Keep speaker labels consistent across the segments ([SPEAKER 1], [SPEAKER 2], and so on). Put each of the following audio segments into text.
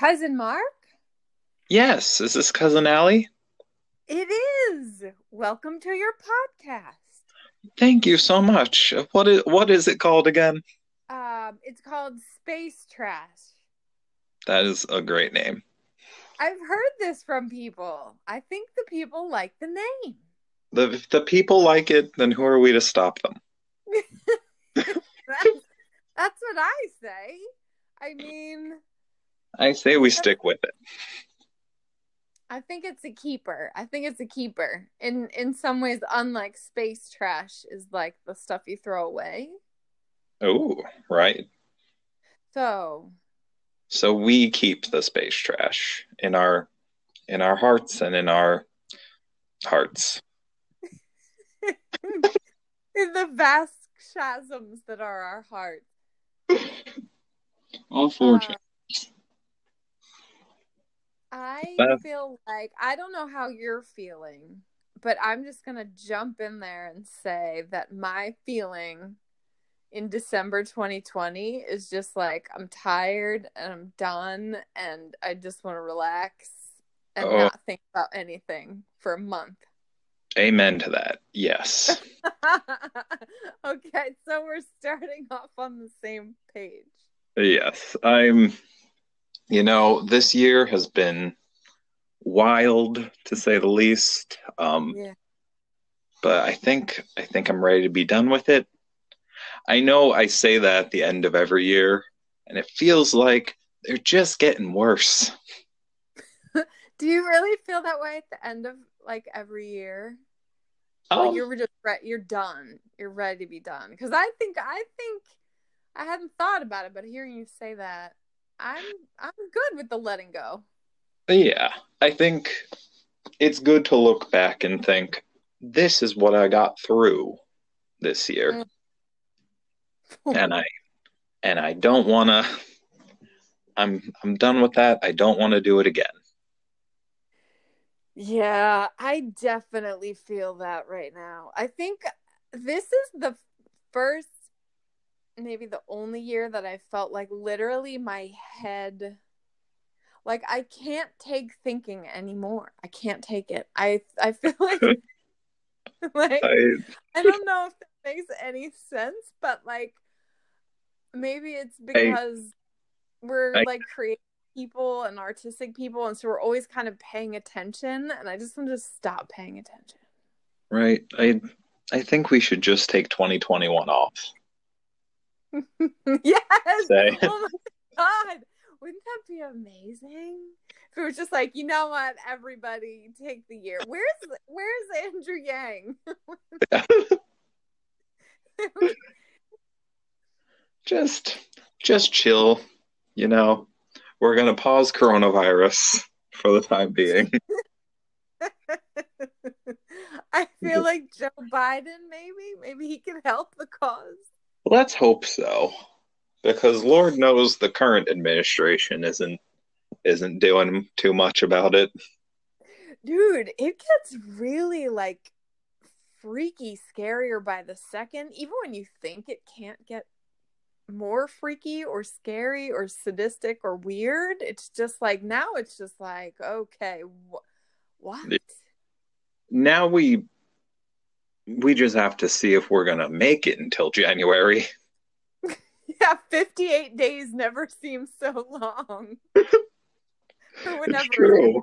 [SPEAKER 1] Cousin Mark?
[SPEAKER 2] Yes, is this cousin Allie?
[SPEAKER 1] It is. Welcome to your podcast.
[SPEAKER 2] Thank you so much. What is what is it called again?
[SPEAKER 1] Um, it's called Space Trash.
[SPEAKER 2] That is a great name.
[SPEAKER 1] I've heard this from people. I think the people like the name.
[SPEAKER 2] The if the people like it, then who are we to stop them?
[SPEAKER 1] That's, that's what I say. I mean,
[SPEAKER 2] I say we stick with it.
[SPEAKER 1] I think it's a keeper. I think it's a keeper. In in some ways, unlike space trash, is like the stuff you throw away.
[SPEAKER 2] Oh, right.
[SPEAKER 1] So
[SPEAKER 2] So we keep the space trash in our in our hearts and in our hearts.
[SPEAKER 1] in the vast chasms that are our hearts.
[SPEAKER 2] All
[SPEAKER 1] Uh, I feel like I don't know how you're feeling, but I'm just gonna jump in there and say that my feeling in December 2020 is just like I'm tired and I'm done and I just want to relax and
[SPEAKER 2] Oh.
[SPEAKER 1] not think about anything for a month.
[SPEAKER 2] Amen to that. Yes.
[SPEAKER 1] okay, so we're starting off on the same page.
[SPEAKER 2] Yes. I'm you know, this year has been wild to say the least. Um
[SPEAKER 1] Yeah.
[SPEAKER 2] but I think I think I'm ready to be done with it. I know I say that at the end of every year, and it feels like they're just getting worse.
[SPEAKER 1] Do you really feel that way at the end of like every year?
[SPEAKER 2] Oh,
[SPEAKER 1] Like you're just re- you're done. You're ready to be done. Because I think I think I hadn't thought about it, but hearing you say that, I'm I'm good with the letting go.
[SPEAKER 2] yeah. I think it's good to look back and think this is what I got through this year, mm. and I and I don't want to. I'm I'm done with that. I don't want to do it again.
[SPEAKER 1] Yeah, I definitely feel that right now. I think this is the first, maybe the only year that I felt like literally my head, like I can't take thinking anymore. I can't take it. I I feel like like
[SPEAKER 2] I,
[SPEAKER 1] I don't know if that makes any sense, but like maybe it's because we're
[SPEAKER 2] I-
[SPEAKER 1] like creative people and artistic people, and so we're always kind of paying attention. And I just want to stop paying attention.
[SPEAKER 2] right. I I think we should just take 2021 off.
[SPEAKER 1] yes. Oh my god. Wouldn't that be amazing? If it was just like, you know what, everybody take the year. Where's where's Andrew Yang?
[SPEAKER 2] just just chill you know we're going to pause coronavirus for the time being
[SPEAKER 1] I feel like Joe Biden, maybe, maybe he can help the cause.
[SPEAKER 2] Let's hope so because lord knows the current administration isn't isn't doing too much about it
[SPEAKER 1] Dude, it gets really like freaky scarier by the second, even when you think it can't get more freaky or scary or sadistic or weird. It's just like now it's just like, okay, wh- what?
[SPEAKER 2] Now we we just have to see if we're going to make it until january
[SPEAKER 1] Yeah, 58 days never seems so long.
[SPEAKER 2] it's true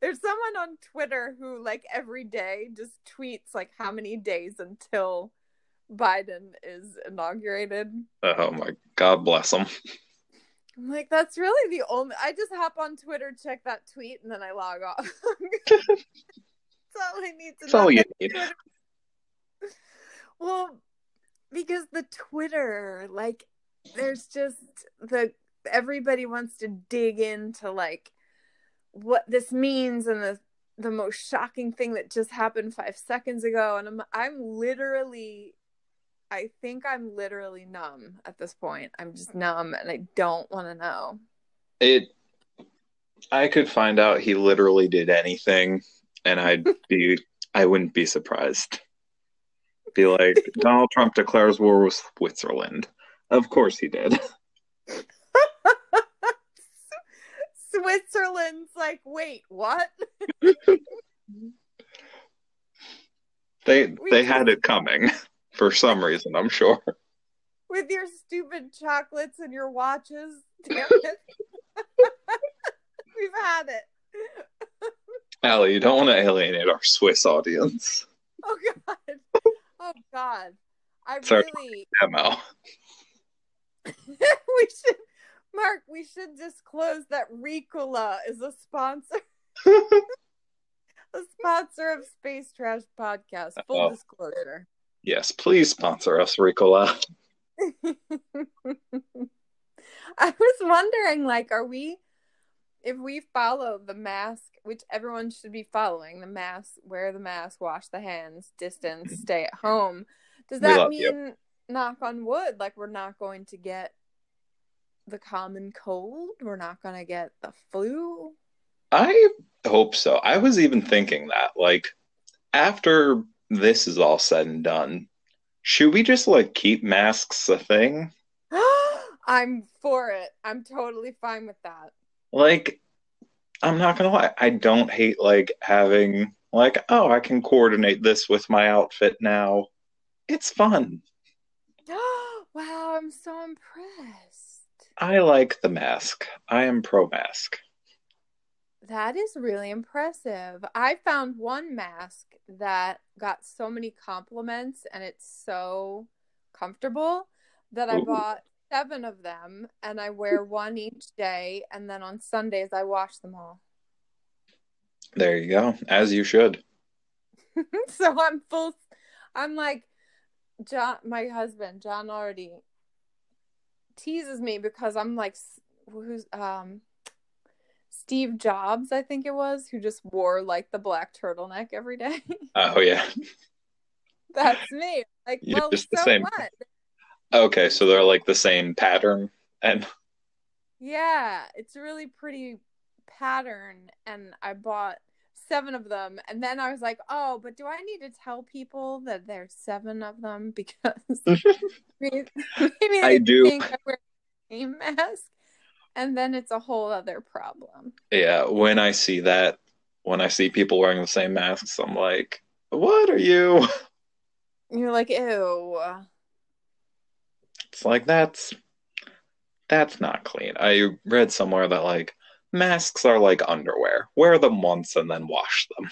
[SPEAKER 1] There's someone on Twitter who, like, every day just tweets, like, how many days until Biden is inaugurated.
[SPEAKER 2] oh my god bless them
[SPEAKER 1] I'm like, that's really the only. I just hop on Twitter, check that tweet, and then I log off. that's all I need to
[SPEAKER 2] that's
[SPEAKER 1] know.
[SPEAKER 2] all you need
[SPEAKER 1] Well, because the Twitter, like, there's just the everybody wants to dig into like what this means and the the most shocking thing that just happened five seconds ago, and I'm I'm literally, I think I'm literally numb at this point. I'm just numb, and I don't want to know.
[SPEAKER 2] it i could find out he literally did anything and i'd be i wouldn't be surprised be like donald trump declares war with switzerland of course he did
[SPEAKER 1] Switzerland's like, wait, what?
[SPEAKER 2] They
[SPEAKER 1] We
[SPEAKER 2] they had it coming for some reason, I'm sure.
[SPEAKER 1] With your stupid chocolates and your watches. Damn it. We've had it.
[SPEAKER 2] Allie, you don't want to alienate our Swiss audience.
[SPEAKER 1] Oh god. Oh god. I
[SPEAKER 2] Sorry.
[SPEAKER 1] really
[SPEAKER 2] Demo.
[SPEAKER 1] we should Mark, we should disclose that Ricola is a sponsor a sponsor of Space Trash Podcast. Full
[SPEAKER 2] Oh.
[SPEAKER 1] disclosure.
[SPEAKER 2] yes, please sponsor us, Ricola.
[SPEAKER 1] I was wondering, like, are we, if we follow the mask, which everyone should be following, the mask, wear the mask, wash the hands, distance, stay at home, does that
[SPEAKER 2] love
[SPEAKER 1] mean,
[SPEAKER 2] you.
[SPEAKER 1] knock on wood, like we're not going to get the common cold? We're not going to get the flu?
[SPEAKER 2] I hope so. I was even thinking that, like, after this is all said and done, should we just like keep masks a thing?
[SPEAKER 1] I'm for it. I'm totally fine with that.
[SPEAKER 2] Like, I'm not gonna lie, I don't hate like having like, oh, I can coordinate this with my outfit now. It's fun.
[SPEAKER 1] Oh wow, I'm so impressed.
[SPEAKER 2] I like the mask. I am pro mask.
[SPEAKER 1] That is really impressive. I found one mask that got so many compliments and it's so comfortable that I bought seven of them and I wear one each day and then on Sundays I wash them all.
[SPEAKER 2] There you go, as you should.
[SPEAKER 1] so I'm full I'm like John my husband John already teases me because I'm like who's um Steve Jobs I think it was who just wore like the black turtleneck every day.
[SPEAKER 2] Oh yeah.
[SPEAKER 1] That's me. Like,
[SPEAKER 2] You're
[SPEAKER 1] well,
[SPEAKER 2] just the
[SPEAKER 1] so
[SPEAKER 2] same.
[SPEAKER 1] what?
[SPEAKER 2] Okay, so they're like the same pattern and
[SPEAKER 1] Yeah, it's a really pretty pattern, and I bought seven of them, and then I was like, oh, but do I need to tell people that there's seven of them because maybe maybe
[SPEAKER 2] I do.
[SPEAKER 1] think I wear the same mask, and then it's a whole other problem.
[SPEAKER 2] yeah, when I see that, when I see people wearing the same masks, I'm like, what are you?
[SPEAKER 1] You're like, ew.
[SPEAKER 2] It's like that's that's not clean. I read somewhere that like masks are like underwear. Wear them once and then wash them.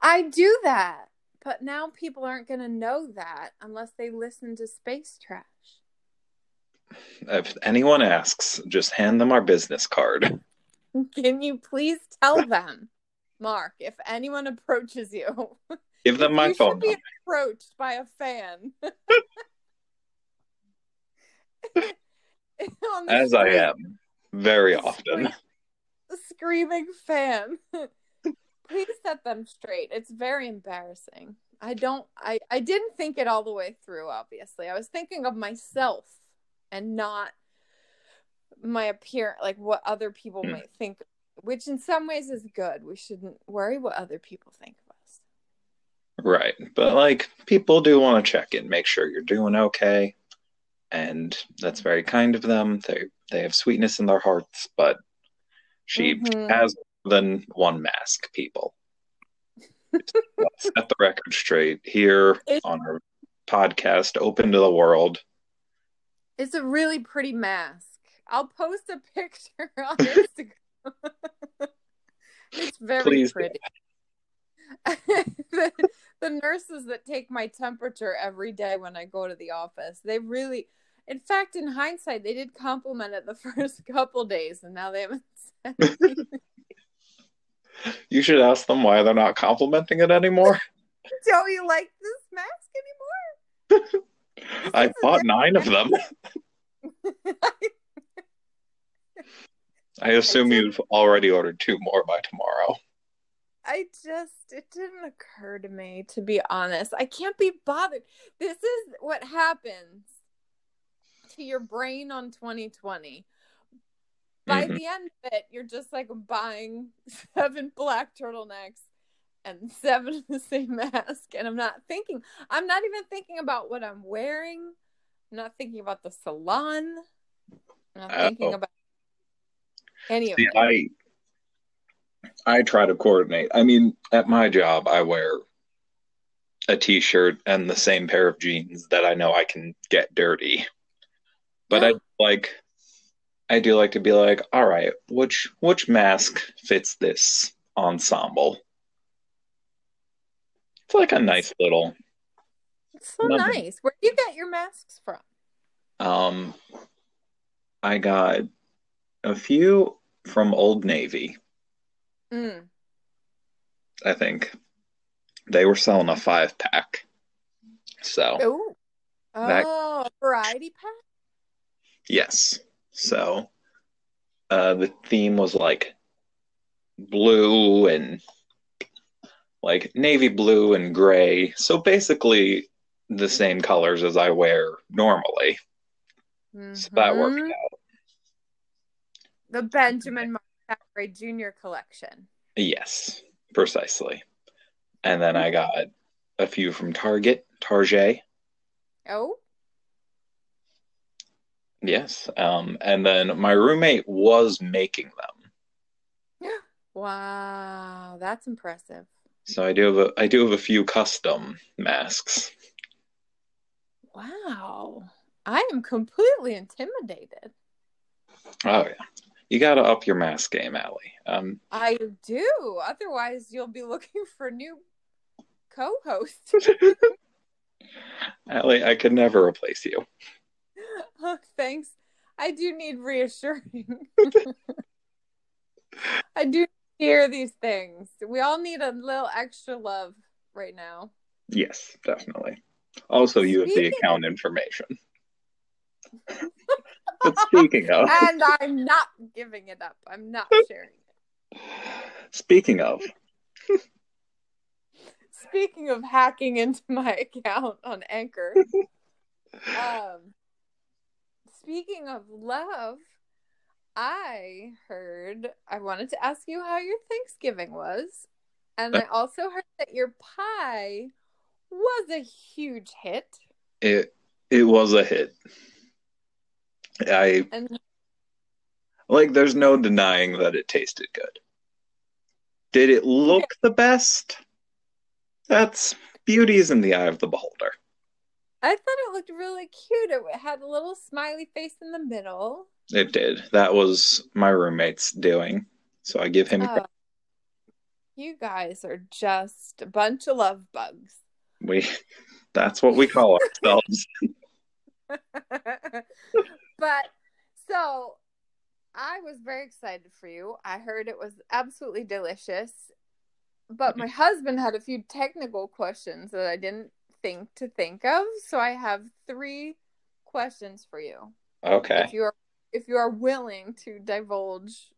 [SPEAKER 1] I do that, but now people aren't gonna know that unless they listen to Space Trash.
[SPEAKER 2] If anyone asks, just hand them our business card.
[SPEAKER 1] Can you please tell them, Mark, if anyone approaches you,
[SPEAKER 2] Give them my
[SPEAKER 1] you
[SPEAKER 2] phone
[SPEAKER 1] should be approached by a fan.
[SPEAKER 2] As I am very often.
[SPEAKER 1] screaming fan. please set them straight. It's very embarrassing. I don't I I didn't think it all the way through obviously. I was thinking of myself and not my appearance like what other people
[SPEAKER 2] Hmm.
[SPEAKER 1] might think which in some ways is good. We shouldn't worry what other people think of us.
[SPEAKER 2] Right. But like people do want to check in, make sure you're doing okay. And that's very kind of them. They they have sweetness in their hearts, but she
[SPEAKER 1] Mhm.
[SPEAKER 2] has more than one mask, people. Set the record straight here
[SPEAKER 1] It-
[SPEAKER 2] on our podcast, Open to the World.
[SPEAKER 1] It's a really pretty mask. I'll post a picture on Instagram. it's very
[SPEAKER 2] Please
[SPEAKER 1] pretty. the, the nurses that take my temperature every day when I go to the office, they really, in fact, in hindsight, they did compliment it the first couple days, and now they haven't said anything.
[SPEAKER 2] You should ask them why they're not complimenting it anymore.
[SPEAKER 1] Don't you like this mask anymore?
[SPEAKER 2] I bought nine of them. I assume
[SPEAKER 1] just-
[SPEAKER 2] you've already ordered two more by tomorrow.
[SPEAKER 1] I just, it didn't occur to me, to be honest. I can't be bothered. This is what happens to your brain on 2020. By
[SPEAKER 2] Mhm.
[SPEAKER 1] the end of it, you're just like buying seven black turtlenecks and seven of the same mask. And I'm not thinking, I'm not even thinking about what I'm wearing. I'm not thinking about the salon. I'm not thinking
[SPEAKER 2] Uh-oh.
[SPEAKER 1] about Any of it.
[SPEAKER 2] I I try to coordinate. I mean, at my job, I wear a t-shirt and the same pair of jeans that I know I can get dirty. But
[SPEAKER 1] Yeah.
[SPEAKER 2] I like I do like to be like, all right, which which mask fits this ensemble? It's like a nice little
[SPEAKER 1] It's so
[SPEAKER 2] Nothing.
[SPEAKER 1] nice. Where do you get your masks from?
[SPEAKER 2] um I got a few from Old Navy,
[SPEAKER 1] Mm.
[SPEAKER 2] I think. They were selling a five pack. So
[SPEAKER 1] Oh.
[SPEAKER 2] That-
[SPEAKER 1] Oh, a variety pack?
[SPEAKER 2] Yes. So uh the theme was like blue and like navy blue and gray. So basically the same colors as I wear normally. So that worked out.
[SPEAKER 1] The Benjamin Mark Thackeray Jr. collection.
[SPEAKER 2] Yes, precisely. And then I got a few from Target, Target.
[SPEAKER 1] Oh,
[SPEAKER 2] Yes. Um and then my roommate was making them. Yeah.
[SPEAKER 1] Wow, that's impressive.
[SPEAKER 2] So I do have a I do have a few custom masks.
[SPEAKER 1] Wow, I am completely intimidated.
[SPEAKER 2] Oh yeah. You gotta up your mask game, Allie. Um
[SPEAKER 1] I do. Otherwise, you'll be looking for new co-hosts.
[SPEAKER 2] Allie, I could never replace you.
[SPEAKER 1] Oh, thanks. I do need reassuring. I do hear these things. We all need a little extra love right now.
[SPEAKER 2] Yes, definitely. Also, you have the account information. but speaking of,
[SPEAKER 1] And I'm not giving it up. I'm not sharing it.
[SPEAKER 2] speaking of,
[SPEAKER 1] Speaking of hacking into my account on Anchor, um, speaking of love, I heard I wanted to ask you how your Thanksgiving was, and uh, I also heard that your pie was a huge hit.
[SPEAKER 2] it it was a hit. I
[SPEAKER 1] And
[SPEAKER 2] like. There's no denying that it tasted good. Did it look the best? That's beauty is in the eye of the beholder.
[SPEAKER 1] I thought it looked really cute. It had a little smiley face in the middle.
[SPEAKER 2] It did. That was my roommate's doing. So I give him
[SPEAKER 1] Uh, you guys are just a bunch of love bugs.
[SPEAKER 2] we that's what we call ourselves.
[SPEAKER 1] but so I was very excited for you. I heard it was absolutely delicious. But my husband had a few technical questions that I didn't think to think of. So I have three questions for you.
[SPEAKER 2] Okay.
[SPEAKER 1] If you are if you are willing to divulge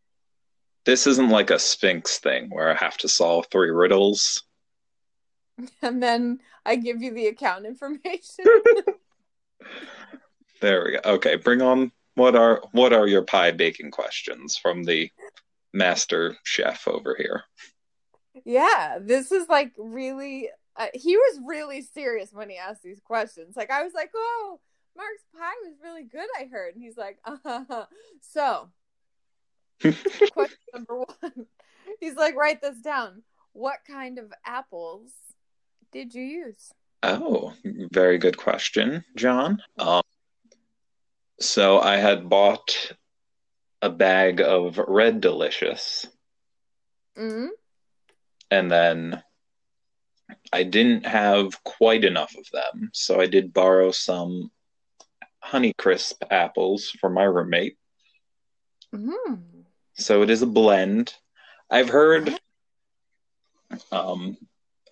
[SPEAKER 2] This isn't like a Sphinx thing where I have to solve three riddles.
[SPEAKER 1] and then I give you the account information.
[SPEAKER 2] There we go. Okay, bring on what are what are your pie baking questions from the master chef over here?
[SPEAKER 1] Yeah, this is like really. Uh, he was really serious when he asked these questions. Like I was like, "Oh, Mark's pie was really good." I heard, and he's like, uh-huh. "So, question number one." He's like, "Write this down. What kind of apples did you use?"
[SPEAKER 2] Oh, very good question, John. Um, so I had bought a bag of Red Delicious,
[SPEAKER 1] Mm-hmm.
[SPEAKER 2] and then I didn't have quite enough of them, so I did borrow some Honeycrisp apples from my roommate.
[SPEAKER 1] Mm-hmm.
[SPEAKER 2] So it is a blend. I've heard, um,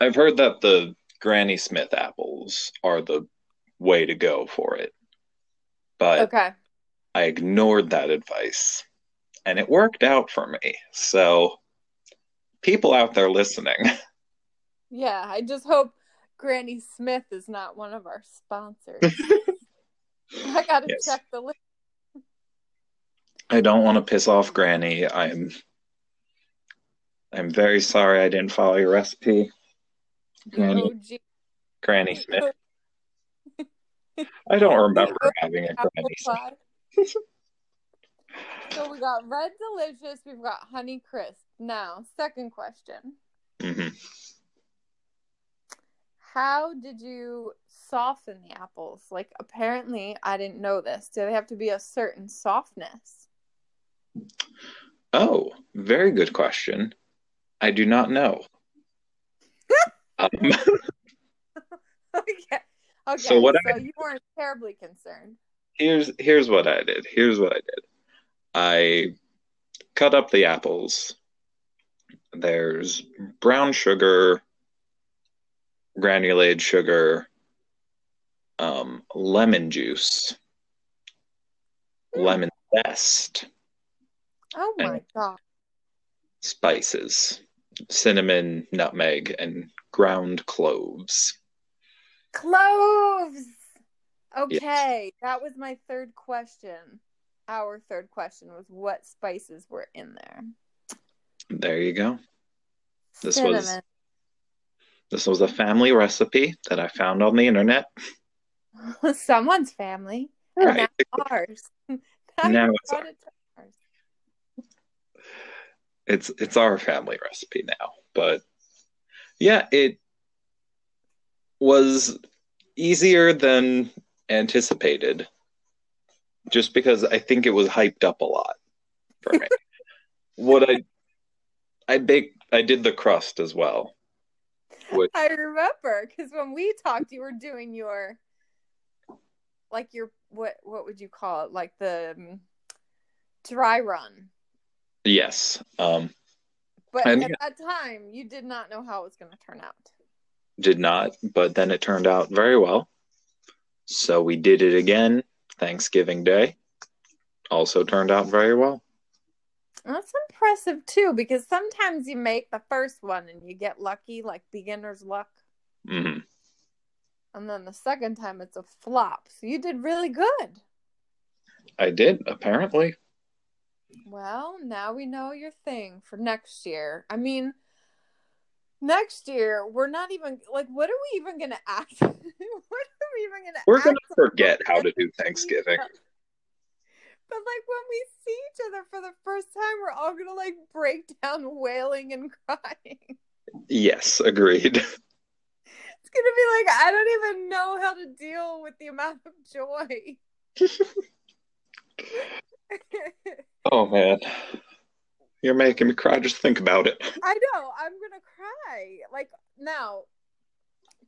[SPEAKER 2] I've heard that the Granny Smith apples are the way to go for it, but
[SPEAKER 1] Okay.
[SPEAKER 2] I ignored that advice, and it worked out for me. So, people out there listening,
[SPEAKER 1] Yeah, I just hope Granny Smith is not one of our sponsors. I gotta
[SPEAKER 2] Yes.
[SPEAKER 1] check the list.
[SPEAKER 2] I don't want to piss off Granny. I'm, I'm very sorry I didn't follow your recipe, Granny,
[SPEAKER 1] OG
[SPEAKER 2] Granny Smith. I don't remember having a Granny Smith.
[SPEAKER 1] So we got red delicious. We've got Honeycrisp. Now, second question.
[SPEAKER 2] hmm
[SPEAKER 1] How did you soften the apples? Like, apparently, I didn't know this. Do they have to be a certain softness?
[SPEAKER 2] Oh, very good question. I do not know. um,
[SPEAKER 1] okay. Okay.
[SPEAKER 2] So what
[SPEAKER 1] so
[SPEAKER 2] I-
[SPEAKER 1] you weren't terribly concerned.
[SPEAKER 2] here's here's what I did. Here's what I did. I cut up the apples. There's brown sugar, granulated sugar, um, lemon juice, lemon zest,
[SPEAKER 1] Oh my god.
[SPEAKER 2] spices, cinnamon, nutmeg, and ground cloves.
[SPEAKER 1] Cloves. Okay, that was my third question. Our third question was what spices were in there.
[SPEAKER 2] There you go. This
[SPEAKER 1] Cinnamon.
[SPEAKER 2] was this was a family recipe that I found on the internet.
[SPEAKER 1] someone's family. And
[SPEAKER 2] Right.
[SPEAKER 1] ours. now
[SPEAKER 2] it's
[SPEAKER 1] brought it to ours.
[SPEAKER 2] it's it's our family recipe now but yeah it was easier than anticipated just because i think it was hyped up a lot for me what i i baked i did the crust as well which
[SPEAKER 1] I remember because when we talked, you were doing your, like your what what would you call it? Like the um, dry run.
[SPEAKER 2] yes um
[SPEAKER 1] But
[SPEAKER 2] And-
[SPEAKER 1] at that time, you did not know how it was going to turn out.
[SPEAKER 2] did not but then it turned out very well so we did it again thanksgiving day also turned out very well
[SPEAKER 1] That's impressive too, because sometimes you make the first one and you get lucky, like beginner's luck,
[SPEAKER 2] hmm
[SPEAKER 1] and then the second time it's a flop. So you did really good.
[SPEAKER 2] I did, apparently.
[SPEAKER 1] Well, now we know your thing for next year. I mean, next year we're not even like, what are we even gonna act? what are we even gonna?
[SPEAKER 2] We're going to forget how to do Thanksgiving.
[SPEAKER 1] But like when we see each other for the first time, we're all gonna like break down wailing and crying.
[SPEAKER 2] Yes, agreed.
[SPEAKER 1] It's gonna be like I don't even know how to deal with the amount of joy.
[SPEAKER 2] Oh, man. You're making me cry. Just think about it.
[SPEAKER 1] I know, I'm gonna cry. Like now,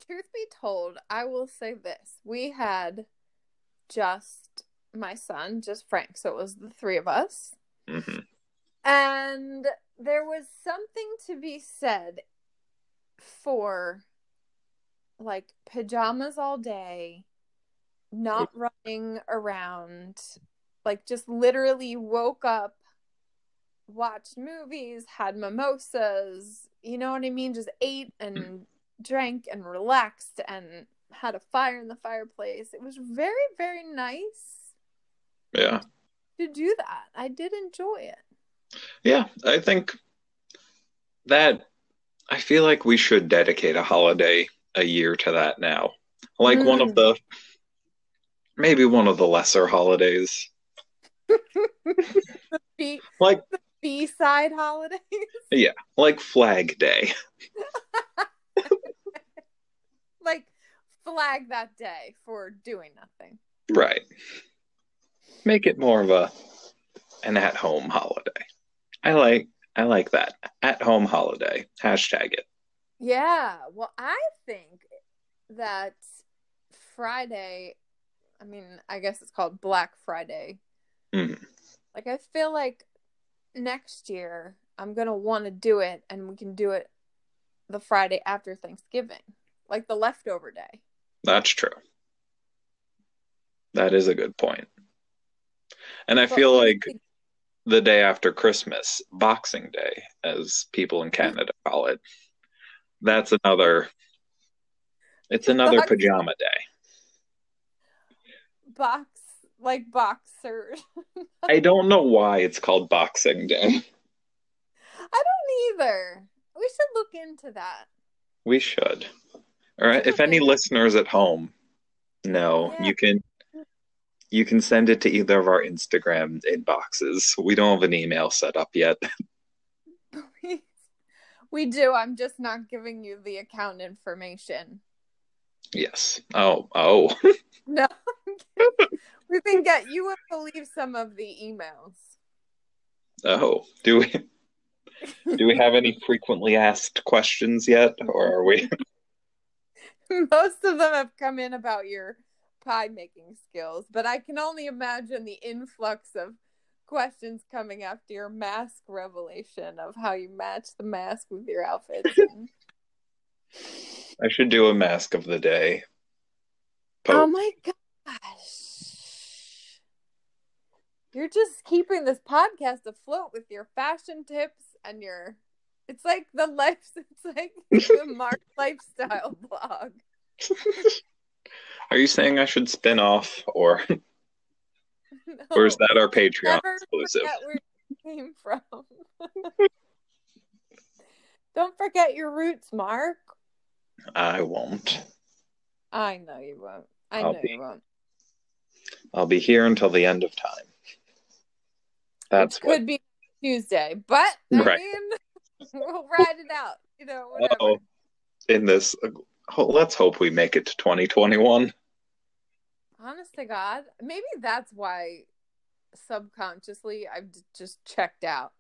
[SPEAKER 1] truth be told, I will say this. We had just my son, just Frank, so it was the three of us.
[SPEAKER 2] hmm
[SPEAKER 1] And there was something to be said for like pajamas all day, not running around, like just literally woke up, watched movies, had mimosas, you know what I mean? Just ate and drank and relaxed and had a fire in the fireplace. It was very, very nice
[SPEAKER 2] Yeah.
[SPEAKER 1] to do that. I did enjoy it.
[SPEAKER 2] Yeah, I think that I feel like we should dedicate a holiday a year to that now. Like one of
[SPEAKER 1] Mm.
[SPEAKER 2] the maybe one of the lesser holidays.
[SPEAKER 1] B
[SPEAKER 2] Like the
[SPEAKER 1] B side holidays.
[SPEAKER 2] Yeah like Flag Day.
[SPEAKER 1] like flag that day for doing nothing.
[SPEAKER 2] Right. Make it more of a an at-home holiday. I like I like that. At-home holiday. Hashtag it.
[SPEAKER 1] Yeah. Well, I think that Friday, I mean, I guess it's called Black Friday.
[SPEAKER 2] Mhm.
[SPEAKER 1] Like, I feel like next year I'm going to want to do it and we can do it the Friday after Thanksgiving, like the leftover day.
[SPEAKER 2] That's true. That is a good point. And I feel like the day after Christmas, Boxing Day, as people in mm-hmm. Canada call it, that's another it's another
[SPEAKER 1] Boxing-
[SPEAKER 2] pajama day.
[SPEAKER 1] box, like boxer.
[SPEAKER 2] I don't know why it's called Boxing Day.
[SPEAKER 1] I don't either. We should look into that.
[SPEAKER 2] We should. All right. If any listeners at home know,
[SPEAKER 1] Yeah.
[SPEAKER 2] you can you can send it to either of our Instagram inboxes. We don't have an email set up yet.
[SPEAKER 1] we do. I'm just not giving you the account information.
[SPEAKER 2] Yes. Oh, oh.
[SPEAKER 1] no. we can get you would believe some of the emails.
[SPEAKER 2] Oh, do we do we have any frequently asked questions yet or are we
[SPEAKER 1] Most of them have come in about your pie making skills, but I can only imagine the influx of questions coming after your mask revelation of how you match the mask with your outfits.
[SPEAKER 2] I should do a mask of the day.
[SPEAKER 1] Oh my gosh. You're just keeping this podcast afloat with your fashion tips and your it's like the life it's like the Mark lifestyle blog.
[SPEAKER 2] Are you saying I should spin off or no, or is that our Patreon exclusive?
[SPEAKER 1] where you came from. Don't forget your roots, Mark.
[SPEAKER 2] I won't.
[SPEAKER 1] I know you won't. I I'll know be, you won't.
[SPEAKER 2] I'll be here until the end of time. That's
[SPEAKER 1] Which could be Tuesday, but I right. mean, we'll ride it out. You know, whatever. Oh,
[SPEAKER 2] in this, let's hope we make it to 2021.
[SPEAKER 1] Honest to God, maybe that's why subconsciously I've just checked out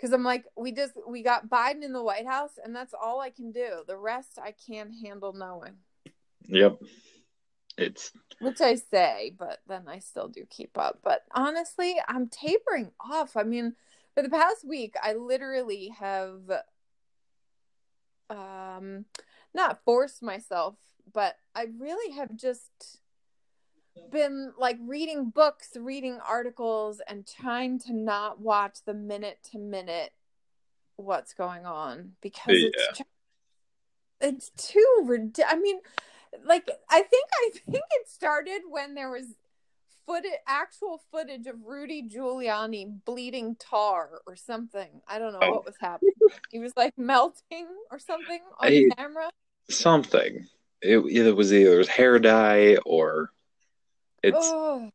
[SPEAKER 1] because I'm like, we just we got Biden in the White House, and that's all I can do. The rest I can't handle knowing.
[SPEAKER 2] Yep, it's
[SPEAKER 1] which I say, but then I still do keep up. But honestly, I'm tapering off. I mean, for the past week, I literally have um not forced myself, but I really have just been like reading books, reading articles, and trying to not watch the minute to minute what's going on because yeah. it's just, it's too ridiculous. I mean, like I think I think it started when there was footage, actual footage of Rudy Giuliani bleeding tar or something. I don't know oh. what was happening. he was like melting or something on I, camera.
[SPEAKER 2] Something. It either was either was hair dye or it's oh.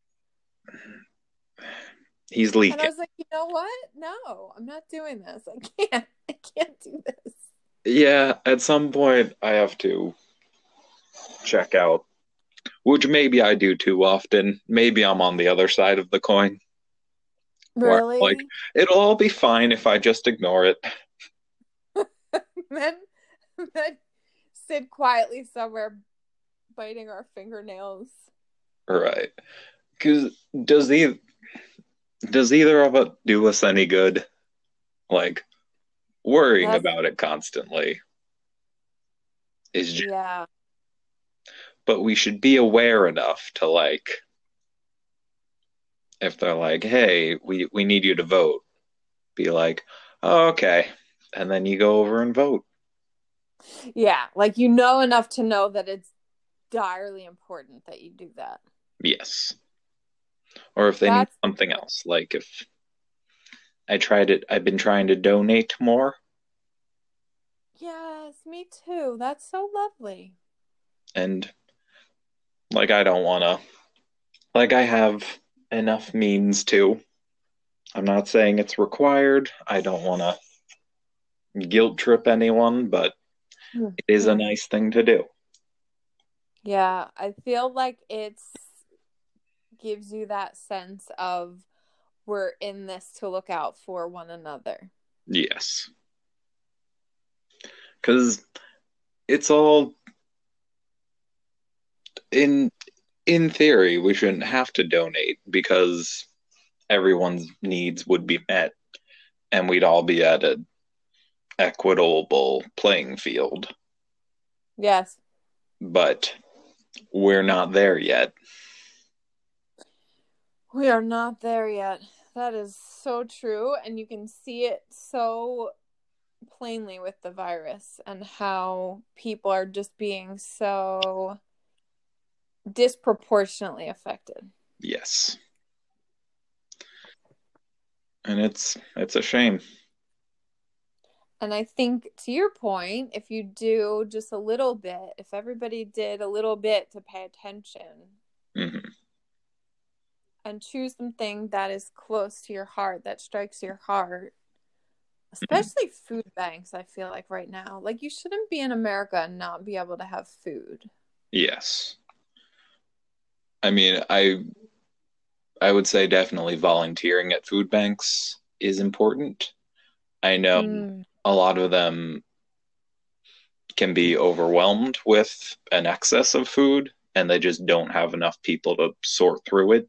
[SPEAKER 2] he's leaking.
[SPEAKER 1] And I was like, you know what? No, I'm not doing this. I can't. I can't do this.
[SPEAKER 2] Yeah, at some point I have to check out, which maybe I do too often. Maybe I'm on the other side of the coin.
[SPEAKER 1] Really?
[SPEAKER 2] Like it'll all be fine if I just ignore it.
[SPEAKER 1] then, then sit quietly somewhere, biting our fingernails.
[SPEAKER 2] Right. Because does the does either of it do us any good? Like worrying That's... about it constantly is just,
[SPEAKER 1] yeah.
[SPEAKER 2] But we should be aware enough to like if they're like, "Hey, we we need you to vote," be like, oh, "Okay," and then you go over and vote.
[SPEAKER 1] Yeah, like you know enough to know that it's direly important that you do that.
[SPEAKER 2] Yes. Or if they That's... need something else, like if I tried it, I've been trying to donate more.
[SPEAKER 1] Yes, me too. That's so lovely.
[SPEAKER 2] And like, I don't want to, like, I have enough means to. I'm not saying it's required. I don't want to guilt trip anyone, but mm-hmm. it is a nice thing to do.
[SPEAKER 1] Yeah, I feel like it's gives you that sense of we're in this to look out for one another.
[SPEAKER 2] Yes. Cuz it's all in in theory we shouldn't have to donate because everyone's needs would be met and we'd all be at an equitable playing field.
[SPEAKER 1] Yes.
[SPEAKER 2] But we're not there yet.
[SPEAKER 1] We are not there yet. That is so true. And you can see it so plainly with the virus and how people are just being so disproportionately affected.
[SPEAKER 2] Yes. And it's it's a shame.
[SPEAKER 1] And I think to your point, if you do just a little bit, if everybody did a little bit to pay attention, mm-hmm and choose something that is close to your heart, that strikes your heart. Especially food banks, I feel like right now. Like you shouldn't be in America and not be able to have food.
[SPEAKER 2] Yes. I mean, I I would say definitely volunteering at food banks is important. I know mm. A lot of them can be overwhelmed with an excess of food and they just don't have enough people to sort through it.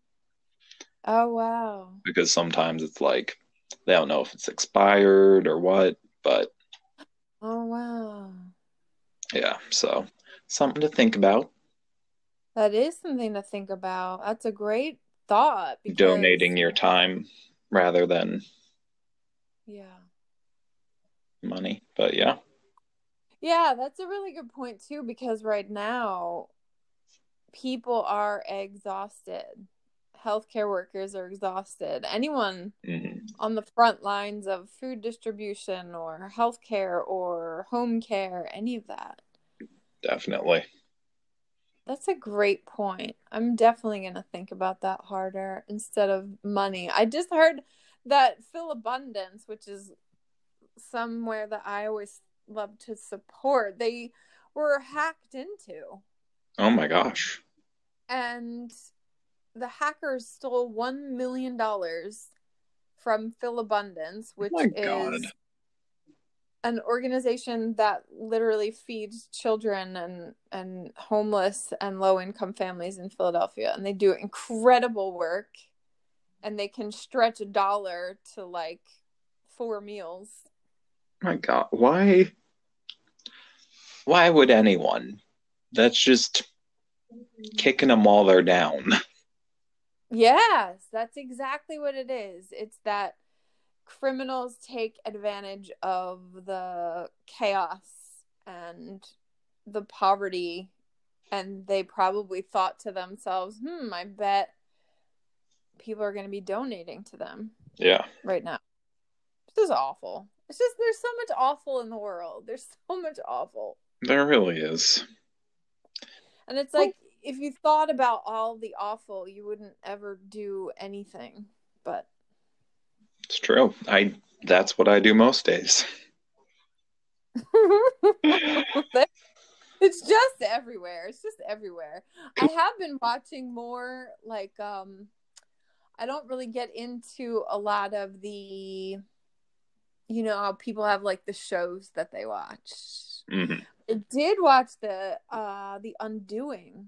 [SPEAKER 1] Oh wow.
[SPEAKER 2] Because sometimes it's like they don't know if it's expired or what, but
[SPEAKER 1] Oh wow.
[SPEAKER 2] Yeah, so something to think about.
[SPEAKER 1] That is something to think about. That's a great thought.
[SPEAKER 2] Because... Donating your time rather than
[SPEAKER 1] yeah
[SPEAKER 2] money. But yeah.
[SPEAKER 1] Yeah, that's a really good point too because right now people are exhausted. Healthcare workers are exhausted. Anyone
[SPEAKER 2] mm-hmm.
[SPEAKER 1] on the front lines of food distribution or healthcare or home care, any of that.
[SPEAKER 2] Definitely.
[SPEAKER 1] That's a great point. I'm definitely going to think about that harder instead of money. I just heard that Philabundance, which is somewhere that I always love to support, they were hacked into.
[SPEAKER 2] Oh my gosh.
[SPEAKER 1] And the hackers stole $1 million from Philabundance, oh which oh is an organization that literally feeds children and and homeless and low income families in Philadelphia and they do incredible work and they can stretch a dollar to like four meals.
[SPEAKER 2] My god, why why would anyone? That's just kicking them while they're down.
[SPEAKER 1] Yes, that's exactly what it is. It's that criminals take advantage of the chaos and the poverty and they probably thought to themselves hmm i bet people are going to be donating to them
[SPEAKER 2] yeah
[SPEAKER 1] right now this is awful it's just there's so much awful in the world there's so much awful
[SPEAKER 2] there really is
[SPEAKER 1] and it's like if you thought about all the awful you wouldn't ever do anything but
[SPEAKER 2] it's true. I that's what I do most days.
[SPEAKER 1] it's just everywhere. It's just everywhere. I have been watching more like um I don't really get into a lot of the you know how people have like the shows that they watch.
[SPEAKER 2] Mm-hmm.
[SPEAKER 1] I did watch the uh the Undoing.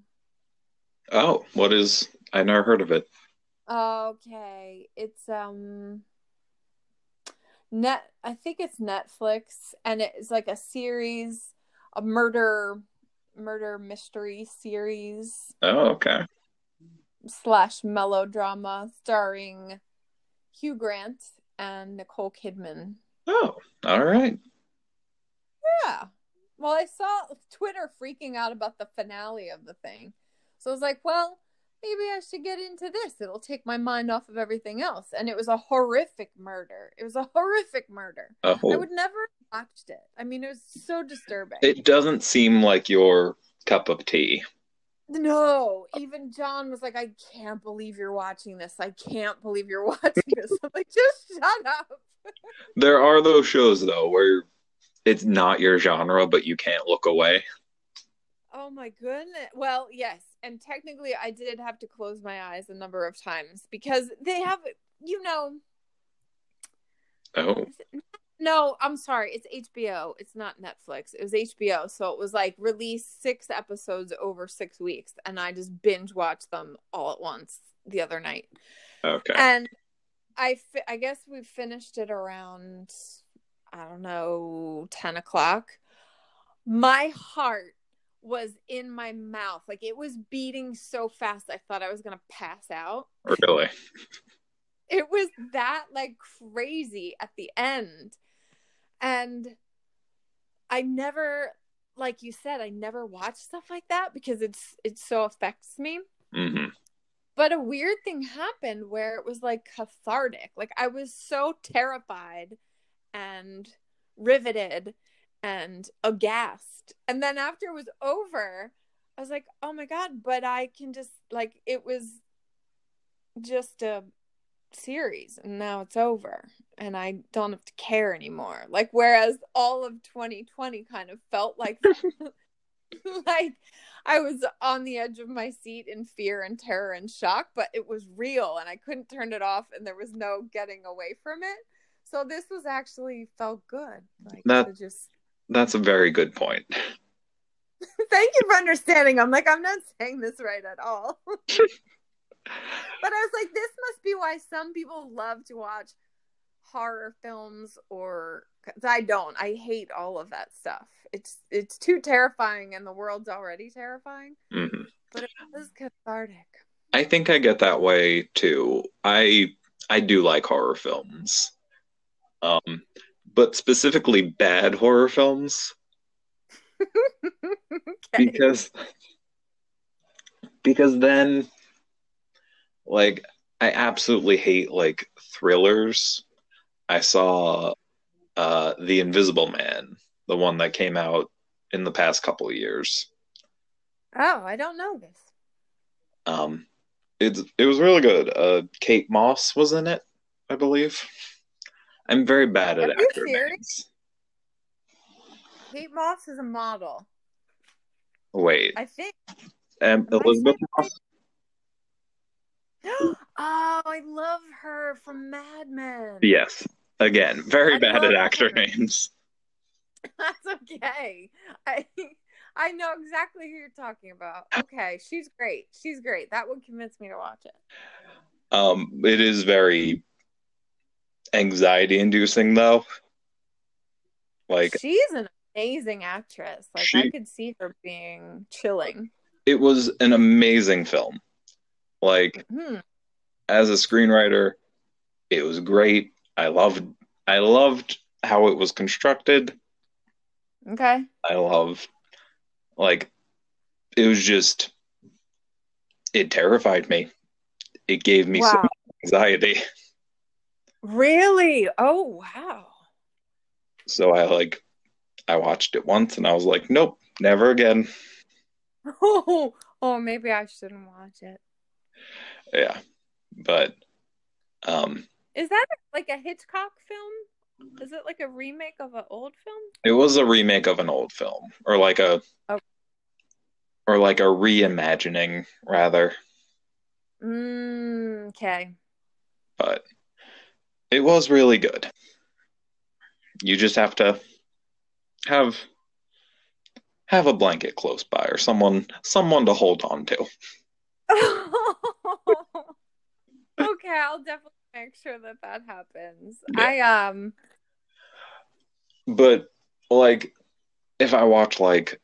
[SPEAKER 2] Oh, what is I never heard of it.
[SPEAKER 1] Okay. It's um net I think it's Netflix and it's like a series, a murder murder mystery series.
[SPEAKER 2] Oh, okay.
[SPEAKER 1] Slash melodrama starring Hugh Grant and Nicole Kidman.
[SPEAKER 2] Oh, all right.
[SPEAKER 1] Yeah. Well, I saw Twitter freaking out about the finale of the thing. So I was like, well, maybe I should get into this. It'll take my mind off of everything else. And it was a horrific murder. It was a horrific murder.
[SPEAKER 2] Oh.
[SPEAKER 1] I would never have watched it. I mean, it was so disturbing.
[SPEAKER 2] It doesn't seem like your cup of tea.
[SPEAKER 1] No, even John was like, I can't believe you're watching this. I can't believe you're watching this. I'm like, just shut up.
[SPEAKER 2] There are those shows, though, where it's not your genre, but you can't look away.
[SPEAKER 1] Oh my goodness. Well, yes. And technically, I did have to close my eyes a number of times because they have, you know.
[SPEAKER 2] Oh.
[SPEAKER 1] No, I'm sorry. It's HBO. It's not Netflix. It was HBO. So it was like released six episodes over six weeks. And I just binge watched them all at once the other night.
[SPEAKER 2] Okay.
[SPEAKER 1] And I, fi- I guess we finished it around, I don't know, 10 o'clock. My heart was in my mouth. Like it was beating so fast, I thought I was going to pass out.
[SPEAKER 2] Really?
[SPEAKER 1] it was that like crazy at the end. And I never, like you said, I never watch stuff like that because it's, it so affects me.
[SPEAKER 2] Mm-hmm.
[SPEAKER 1] But a weird thing happened where it was like cathartic. Like I was so terrified and riveted and aghast. And then after it was over, I was like, oh my God, but I can just, like, it was just a series and now it's over and I don't have to care anymore. Like whereas all of 2020 kind of felt like like I was on the edge of my seat in fear and terror and shock, but it was real and I couldn't turn it off and there was no getting away from it. So this was actually felt good. Like
[SPEAKER 2] That-
[SPEAKER 1] just
[SPEAKER 2] That's a very good point.
[SPEAKER 1] Thank you for understanding. I'm like, I'm not saying this right at all. but I was like, this must be why some people love to watch horror films or I don't. I hate all of that stuff. It's it's too terrifying and the world's already terrifying.
[SPEAKER 2] Mhm.
[SPEAKER 1] But it was cathartic.
[SPEAKER 2] I think I get that way too. I I do like horror films. Um but specifically bad horror films
[SPEAKER 1] okay.
[SPEAKER 2] because because then like I absolutely hate like thrillers. I saw uh The Invisible Man, the one that came out in the past couple of years.
[SPEAKER 1] Oh, I don't know this.
[SPEAKER 2] Um it's it was really good. Uh Kate Moss was in it, I believe. I'm very bad at
[SPEAKER 1] Are you
[SPEAKER 2] actor
[SPEAKER 1] serious?
[SPEAKER 2] names.
[SPEAKER 1] Kate Moss is a model.
[SPEAKER 2] Wait,
[SPEAKER 1] I think.
[SPEAKER 2] um,
[SPEAKER 1] Elisabeth
[SPEAKER 2] Moss?
[SPEAKER 1] oh, I love her from Mad Men.
[SPEAKER 2] Yes. Again, very
[SPEAKER 1] I
[SPEAKER 2] bad at actor
[SPEAKER 1] her.
[SPEAKER 2] names.
[SPEAKER 1] That's okay. I I know exactly who you're talking about. Okay, she's great. She's great. That would convince me to watch it.
[SPEAKER 2] Um, it is very anxiety inducing though. Like
[SPEAKER 1] she's an amazing actress. Like I could see her being chilling.
[SPEAKER 2] it was an amazing film. Like
[SPEAKER 1] Hmm.
[SPEAKER 2] as a screenwriter, it was great. I loved I loved how it was constructed.
[SPEAKER 1] Okay.
[SPEAKER 2] I loved like it was just it terrified me. It gave me
[SPEAKER 1] Wow.
[SPEAKER 2] much anxiety.
[SPEAKER 1] Really? Oh wow.
[SPEAKER 2] So I like I watched it once and I was like, nope, never again.
[SPEAKER 1] Oh, oh, maybe I shouldn't watch it.
[SPEAKER 2] Yeah. But um
[SPEAKER 1] Is that like a Hitchcock film? Is it like a remake of an old film?
[SPEAKER 2] it was a remake of an old film or like a
[SPEAKER 1] Oh.
[SPEAKER 2] or like a reimagining rather,
[SPEAKER 1] Mm, okay.
[SPEAKER 2] but it was really good. You just have to have have a blanket close by or someone someone to hold on to.
[SPEAKER 1] okay, I'll definitely make sure that that happens.
[SPEAKER 2] Yeah.
[SPEAKER 1] I um
[SPEAKER 2] But like if I watch like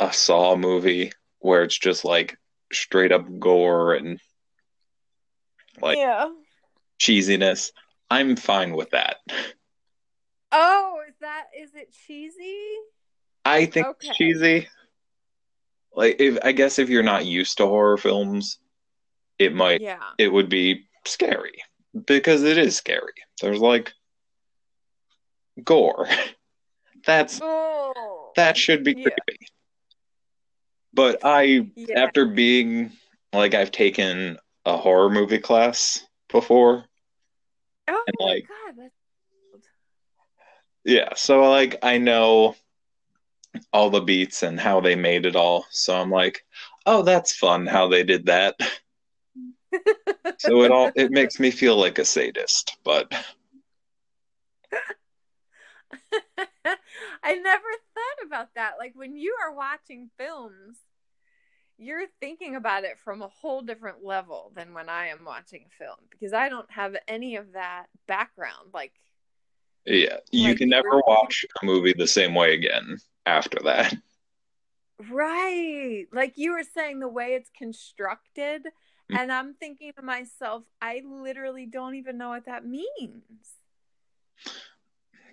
[SPEAKER 2] a Saw movie where it's just like straight up gore and like
[SPEAKER 1] yeah.
[SPEAKER 2] cheesiness, I'm fine with that.
[SPEAKER 1] Oh, is that is it cheesy?
[SPEAKER 2] I think
[SPEAKER 1] Okay.
[SPEAKER 2] it's cheesy. Like if I guess if you're not used to horror films, it might
[SPEAKER 1] Yeah.
[SPEAKER 2] it would be scary because it is scary. There's like gore. That's
[SPEAKER 1] Oh.
[SPEAKER 2] that should be
[SPEAKER 1] Yeah.
[SPEAKER 2] creepy. But I
[SPEAKER 1] Yeah.
[SPEAKER 2] after being like I've taken a horror movie class before.
[SPEAKER 1] Oh
[SPEAKER 2] and,
[SPEAKER 1] my
[SPEAKER 2] like-
[SPEAKER 1] god, that's
[SPEAKER 2] Yeah, so like I know all the beats and how they made it all. So I'm like, "Oh, that's fun how they did that." So it all it makes me feel like a sadist, but
[SPEAKER 1] I never thought about that. Like when you are watching films, you're thinking about it from a whole different level than when I am watching a film because I don't have any of that background. Like,
[SPEAKER 2] yeah, you
[SPEAKER 1] Like
[SPEAKER 2] can never watch a movie the same way again after that.
[SPEAKER 1] right. Like you were saying, the way it's constructed.
[SPEAKER 2] Mm.
[SPEAKER 1] And I'm thinking to myself, I literally don't even know what that means.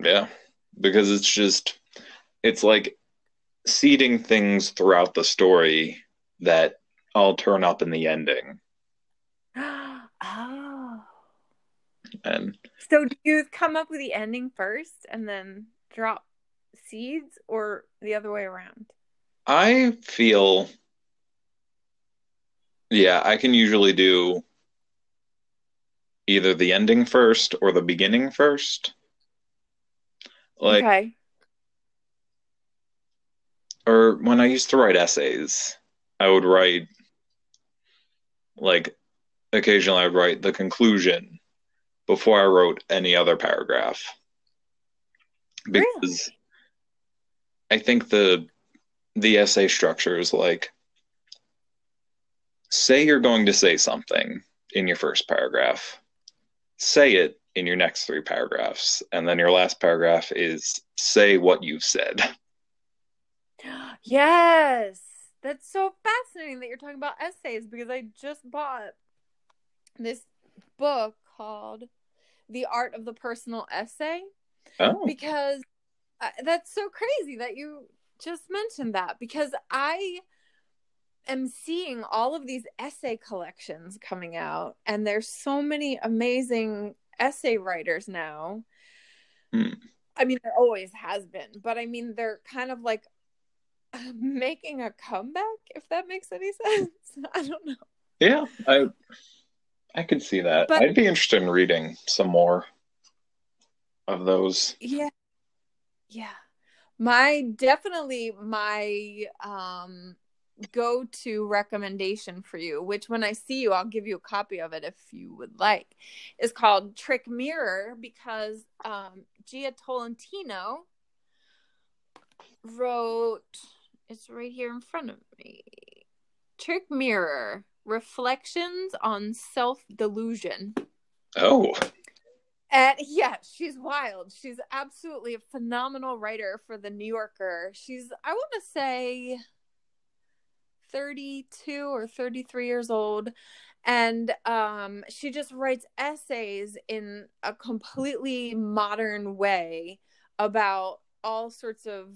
[SPEAKER 2] Yeah, because it's just it's like seeding things throughout the story that all turn up in the ending.
[SPEAKER 1] oh.
[SPEAKER 2] And
[SPEAKER 1] So do you come up with the ending first and then drop seeds or the other way around?
[SPEAKER 2] I feel yeah, I can usually do either the ending first or the beginning first. Like,
[SPEAKER 1] okay.
[SPEAKER 2] or when I used to write essays, I would write like occasionally I'd write the conclusion before I wrote any other paragraph. Because
[SPEAKER 1] Really?
[SPEAKER 2] I think the the essay structure is like say you're going to say something in your first paragraph. Say it in your next three paragraphs, and then your last paragraph is say what you've said.
[SPEAKER 1] Yes. That's so fascinating that you're talking about essays because I just bought this book called The Art of the Personal Essay
[SPEAKER 2] Oh,
[SPEAKER 1] because uh, that's so crazy that you just mentioned that because I am seeing all of these essay collections coming out and there's so many amazing essay writers now.
[SPEAKER 2] Hmm.
[SPEAKER 1] I mean there always has been, but I mean they're kind of like making a comeback if that makes any sense. I don't know.
[SPEAKER 2] yeah, I I could see that.
[SPEAKER 1] But-
[SPEAKER 2] I'd be interested in reading some more of those.
[SPEAKER 1] Yeah. Yeah. My definitely my um go to recommendation for you, which when I see you, I'll give you a copy of it if you would like, is called Trick Mirror because um Jia Tolentino wrote it's right here in front of me. Trick Mirror Reflections on Self Delusion.
[SPEAKER 2] Oh,
[SPEAKER 1] And yeah, she's wild. She's absolutely a phenomenal writer for the New Yorker. She's, I want to say, 32 or 33 years old. And um, she just writes essays in a completely modern way about all sorts of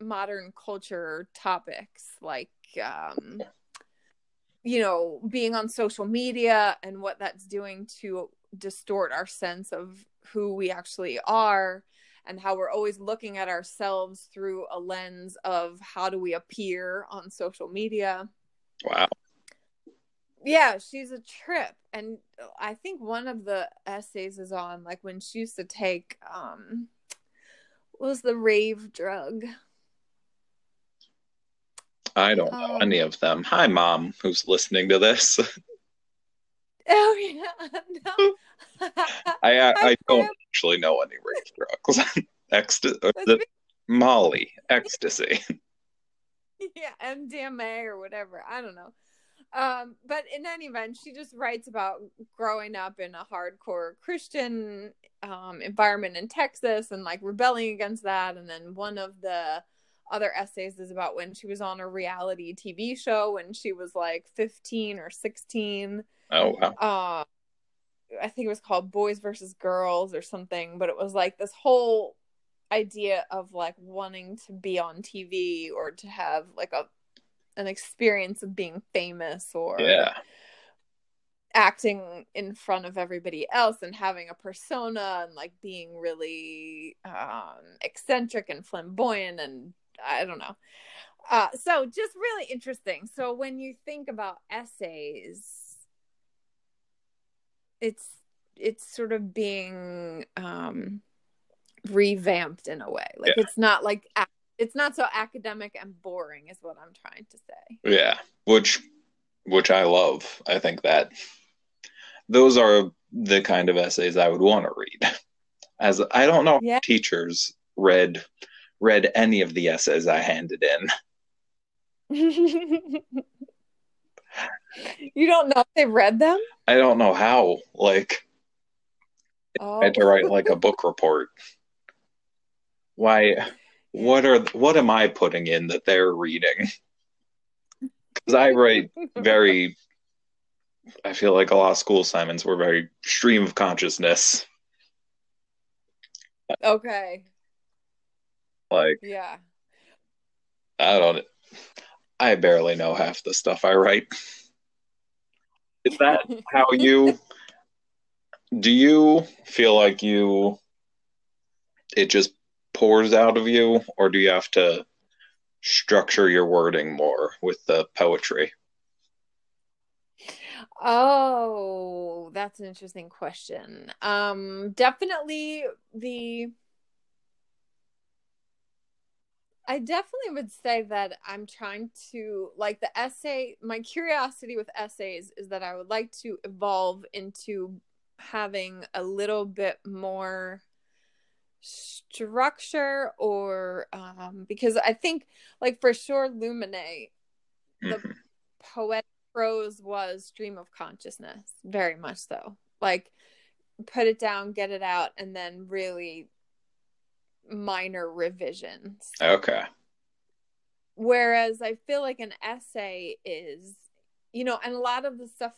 [SPEAKER 1] modern culture topics like um, you know being on social media and what that's doing to distort our sense of who we actually are and how we're always looking at ourselves through a lens of how do we appear on social media
[SPEAKER 2] wow.
[SPEAKER 1] yeah she's a trip and i think one of the essays is on like when she used to take um what was the rave drug
[SPEAKER 2] I don't know
[SPEAKER 1] Um,
[SPEAKER 2] any of them. Hi, mom, who's listening to this.
[SPEAKER 1] oh yeah no
[SPEAKER 2] I I, I don't actually know any rave drugs. Ecstasy, the Molly, ecstasy.
[SPEAKER 1] yeah mdma or whatever i don't know um but in any event she just writes about growing up in a hardcore christian um environment in texas and like rebelling against that and then one of the other essays is about when she was on a reality tv show when she was like 15 or 16
[SPEAKER 2] Oh wow.
[SPEAKER 1] uh I think it was called Boys versus Girls or something, but it was like this whole idea of like wanting to be on TV or to have like a an experience of being famous or
[SPEAKER 2] Yeah.
[SPEAKER 1] acting in front of everybody else and having a persona and like being really um eccentric and flamboyant and I don't know. Uh so just really interesting. So when you think about essays it's it's sort of being um revamped in a way. Like
[SPEAKER 2] Yeah.
[SPEAKER 1] it's not like it's not so academic and boring is what I'm trying to say.
[SPEAKER 2] Yeah. Which which I love. I think that those are the kind of essays I would want to read. As I don't know if
[SPEAKER 1] Yeah.
[SPEAKER 2] teachers read read any of the essays I handed in.
[SPEAKER 1] you don't know if they read them?
[SPEAKER 2] I don't know how. Like
[SPEAKER 1] Oh.
[SPEAKER 2] I had to write oh. like a book report. Why what are what am I putting in that they're reading? Because I write very I feel like a lot of school assignments were very stream of consciousness.
[SPEAKER 1] okay.
[SPEAKER 2] Like
[SPEAKER 1] Yeah.
[SPEAKER 2] I don't I barely know half the stuff I write. Is that how you do you feel like you it just pours out of you or do you have to structure your wording more with the poetry?
[SPEAKER 1] Oh, that's an interesting question. Um, definitely the. I definitely would say that I'm trying to like the essay. My curiosity with essays is that I would like to evolve into having a little bit more structure or um because I think like for sure Lumine the
[SPEAKER 2] Mhm.
[SPEAKER 1] poetic prose was stream of consciousness very much so like put it down get it out and then really minor revisions.
[SPEAKER 2] Okay.
[SPEAKER 1] whereas i feel like an essay is you know and a lot of the stuff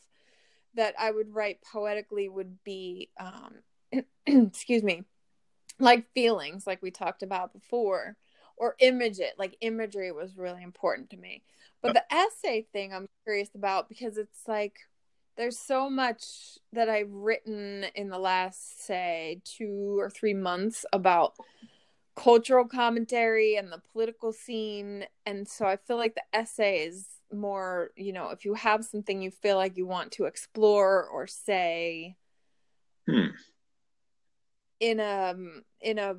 [SPEAKER 1] that i would write poetically would be um excuse me like feelings like we talked about before or image it like imagery was really important to me. But the essay thing i'm curious about because it's like there's so much that i've written in the last say two or three months about cultural commentary and the political scene and so i feel like the essay is more you know if you have something you feel like you want to explore or say
[SPEAKER 2] Hmm.
[SPEAKER 1] in a in a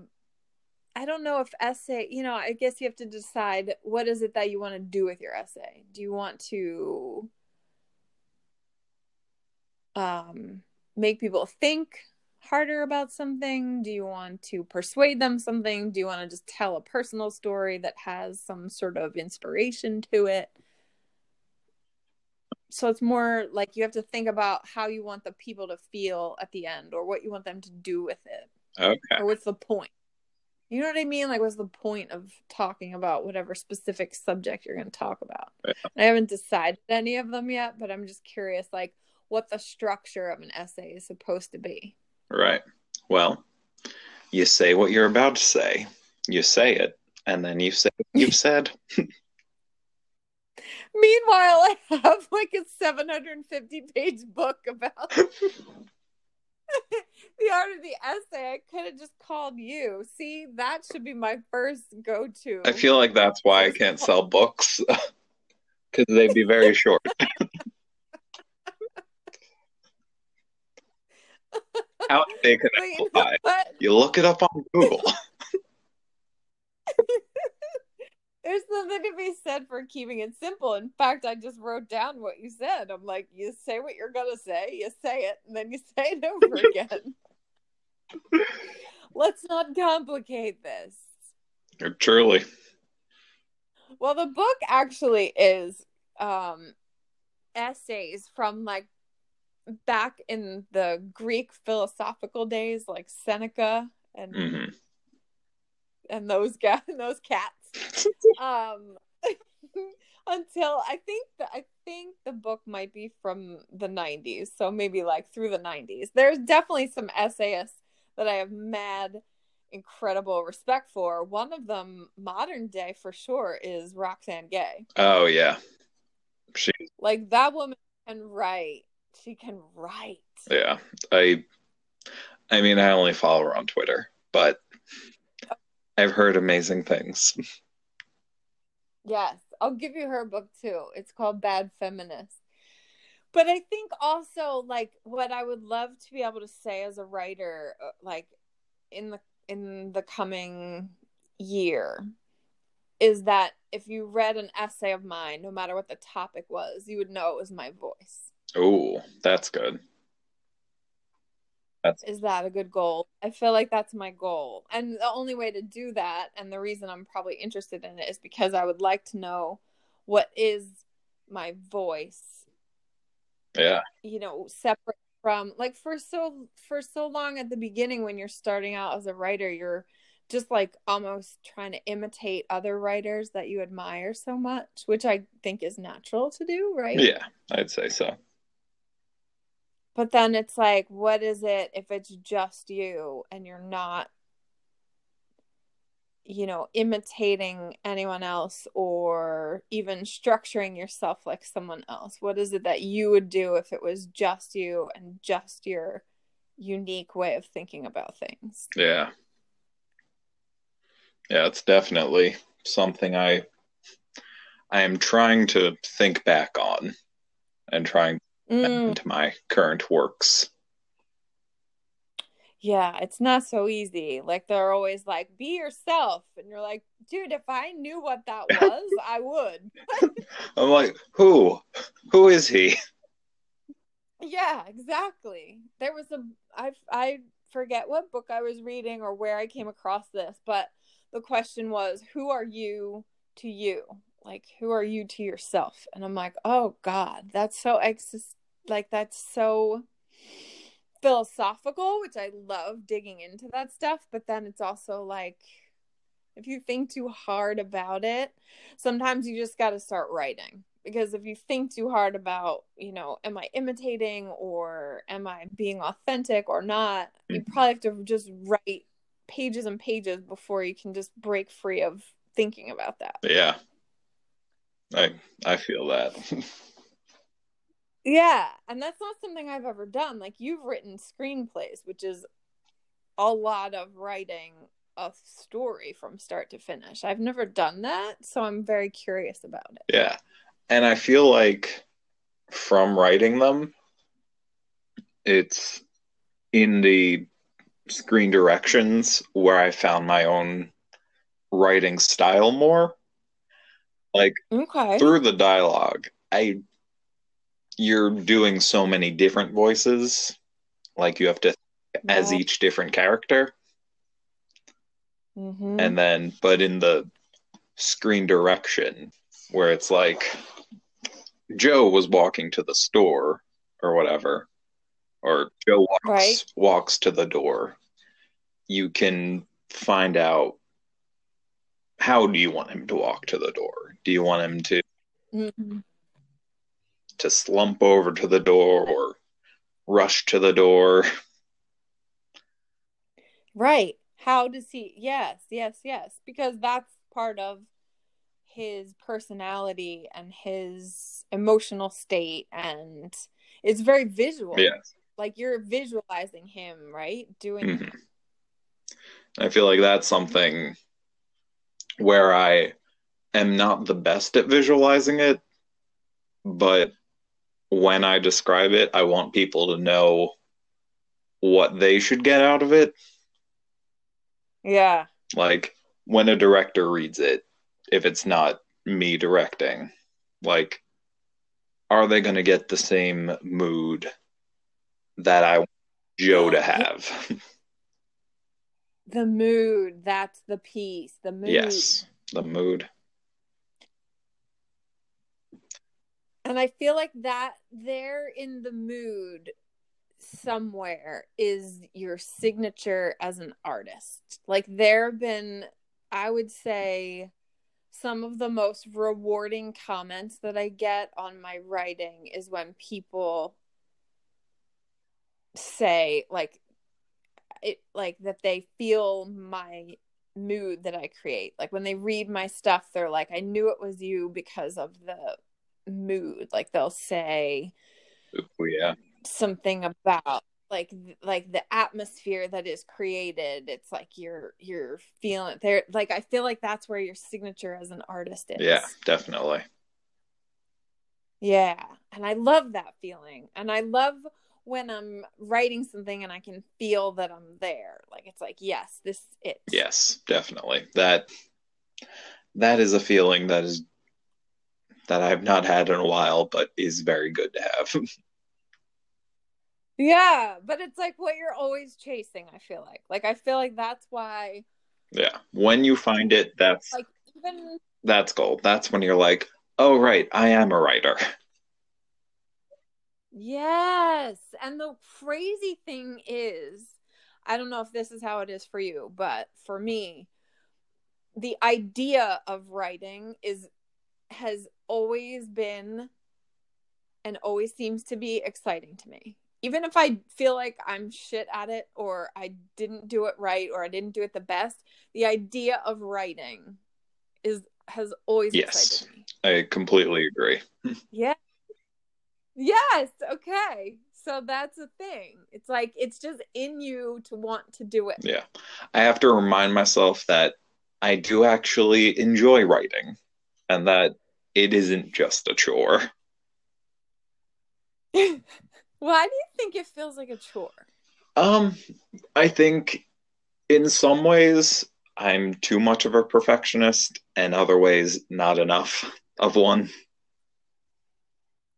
[SPEAKER 1] I don't know if essay, you know, I guess you have to decide what is it that you want to do with your essay. Do you want to um make people think harder about something? Do you want to persuade them something? Do you want to just tell a personal story that has some sort of inspiration to it? So it's more like you have to think about how you want the people to feel at the end or what you want them to do with it
[SPEAKER 2] Okay.
[SPEAKER 1] or what's the point you know what i mean like what's the point of talking about whatever specific subject you're going to talk about
[SPEAKER 2] Yeah.
[SPEAKER 1] i haven't decided any of them yet but i'm just curious like what the structure of an essay is supposed to be
[SPEAKER 2] Right. Well, you say what you're about to say. You say it, and then you say what you've said.
[SPEAKER 1] meanwhile i have like a 750 page book about the art of the essay i could have just called you see that should be my first go-to
[SPEAKER 2] I feel like that's why I can't sell books because they'd be very short. How to make an
[SPEAKER 1] But you
[SPEAKER 2] apple pie.
[SPEAKER 1] what?
[SPEAKER 2] You look it up on Google.
[SPEAKER 1] There's something to be said for keeping it simple. In fact, I just wrote down what you said. I'm like, you say what you're gonna say, you say it, and then you say it over again. Let's not complicate this.
[SPEAKER 2] Truly.
[SPEAKER 1] Well, the book actually is um essays from like back in the Greek philosophical days, like Seneca and
[SPEAKER 2] hmm
[SPEAKER 1] and those guys, those cats. um until i think the, i think the book might be from the 90s so maybe like through the 90s there's definitely some essayists that i have mad incredible respect for one of them modern day for sure is roxane gay
[SPEAKER 2] Oh yeah. She
[SPEAKER 1] like that woman can write she can write
[SPEAKER 2] yeah. I I mean I only follow her on Twitter, but I've heard amazing things.
[SPEAKER 1] Yes, I'll give you her book too. It's called Bad Feminist. But I think also like what I would love to be able to say as a writer uh, like in the in the coming year is that if you read an essay of mine no matter what the topic was, you would know it was my voice.
[SPEAKER 2] Oh, that's good.
[SPEAKER 1] That's Is that a good goal? I feel like that's my goal. And the only way to do that, and the reason I'm probably interested in it, is because I would like to know what is my voice,
[SPEAKER 2] Yeah.
[SPEAKER 1] you know, separate from like for so for so long at the beginning when you're starting out as a writer, you're just like almost trying to imitate other writers that you admire so much, which I think is natural to do, right?
[SPEAKER 2] Yeah, I'd say so.
[SPEAKER 1] But then it's like, what is it if it's just you and you're not, you know, imitating anyone else or even structuring yourself like someone else? What is it that you would do if it was just you and just your unique way of thinking about things?
[SPEAKER 2] Yeah. Yeah, it's definitely something I I am trying to think back on and trying
[SPEAKER 1] Mm.
[SPEAKER 2] into my current works.
[SPEAKER 1] Yeah, it's not so easy. Like they're always like, "Be yourself," and you're like, "Dude, if I knew what that was, I would."
[SPEAKER 2] I'm like, who? Who is he?
[SPEAKER 1] Yeah, exactly. There was a I I forget what book I was reading or where I came across this, but the question was, "Who are you to you?" Like, who are you to yourself? And I'm like, "Oh god, that's so ex like that's so philosophical, which I love digging into that stuff, but then it's also like if you think too hard about it, sometimes you just got to start writing because if you think too hard about, you know, am I imitating or am I being authentic or not, you
[SPEAKER 2] Mhm.
[SPEAKER 1] probably have to just write pages and pages before you can just break free of thinking about that.
[SPEAKER 2] Yeah. I I feel that.
[SPEAKER 1] Yeah, and that's not something I've ever done. Like you've written screenplays, which is a lot of writing a story from start to finish. I've never done that, so I'm very curious about it.
[SPEAKER 2] yeah. And I feel like from writing them, it's in the screen directions where I found my own writing style more. Like
[SPEAKER 1] Okay.
[SPEAKER 2] through the dialogue, I you're doing so many different voices. Like you have to as each different character.
[SPEAKER 1] Mhm.
[SPEAKER 2] And then but in the screen direction where it's like Joe was walking to the store or whatever, or Joe walks
[SPEAKER 1] Right.
[SPEAKER 2] walks to the door, you can find out how do you want him to walk to the door? Do you want him to
[SPEAKER 1] Mhm.
[SPEAKER 2] To slump over to the door or rush to the door?
[SPEAKER 1] Right. How does he? Yes, yes, yes. Because that's part of his personality and his emotional state, and it's very visual.
[SPEAKER 2] Yes.
[SPEAKER 1] Like you're visualizing him, right? Doing.
[SPEAKER 2] Mhm. I feel like that's something where I am not the best at visualizing it, but when I describe it, I want people to know what they should get out of it.
[SPEAKER 1] Yeah.
[SPEAKER 2] Like when a director reads it, if it's not me directing, like, are they going to get the same mood that I want Joe to have?
[SPEAKER 1] The mood. That's the piece. The mood.
[SPEAKER 2] yes, the mood.
[SPEAKER 1] And I feel like that there in the mood somewhere is your signature as an artist. Like there have been, I would say, some of the most rewarding comments that I get on my writing is when people say like it like that they feel my mood that I create. Like when they read my stuff, they're like, I knew it was you because of the mood. Like they'll say
[SPEAKER 2] yeah.
[SPEAKER 1] something about like like the atmosphere that is created. It's like you're you're feeling there. Like I feel like that's where your signature as an artist is.
[SPEAKER 2] Yeah, definitely.
[SPEAKER 1] Yeah. And I love that feeling. And I love when I'm writing something and I can feel that I'm there. Like it's like, yes, this it.
[SPEAKER 2] Yes, definitely. That that is a feeling that is that I've not had in a while, but is very good to have.
[SPEAKER 1] Yeah, but it's like what you're always chasing, I feel like. Like I feel like that's why
[SPEAKER 2] yeah. When you find it, that's
[SPEAKER 1] like even
[SPEAKER 2] that's gold. That's when you're like, oh right, I am a writer.
[SPEAKER 1] Yes. And the crazy thing is, I don't know if this is how it is for you, but for me, the idea of writing is has always been and always seems to be exciting to me. Even if I feel like I'm shit at it or I didn't do it right or I didn't do it the best, the idea of writing is has always
[SPEAKER 2] Yes.
[SPEAKER 1] excited me.
[SPEAKER 2] I completely agree.
[SPEAKER 1] Yeah. Yes. Okay. So that's a thing. It's like it's just in you to want to do it.
[SPEAKER 2] Yeah. I have to remind myself that I do actually enjoy writing and that it isn't just a chore.
[SPEAKER 1] Why do you think it feels like a chore?
[SPEAKER 2] Um, I think in some ways I'm too much of a perfectionist, and other ways not enough of one.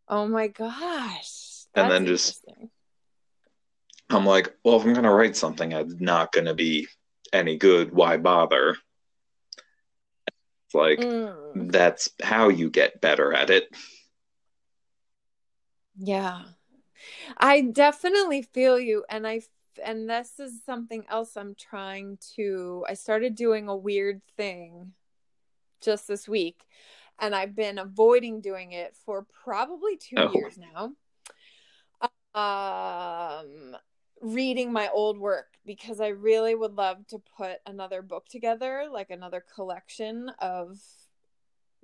[SPEAKER 1] Oh my gosh.
[SPEAKER 2] and then just I'm like, well, if I'm gonna write something, it's not gonna be any good. Why bother? Like mm. that's how you get better at it.
[SPEAKER 1] Yeah. I definitely feel you and I and this is something else I'm trying to I started doing a weird thing just this week and I've been avoiding doing it for probably 2 oh. years now. Um reading my old work because I really would love to put another book together, like another collection of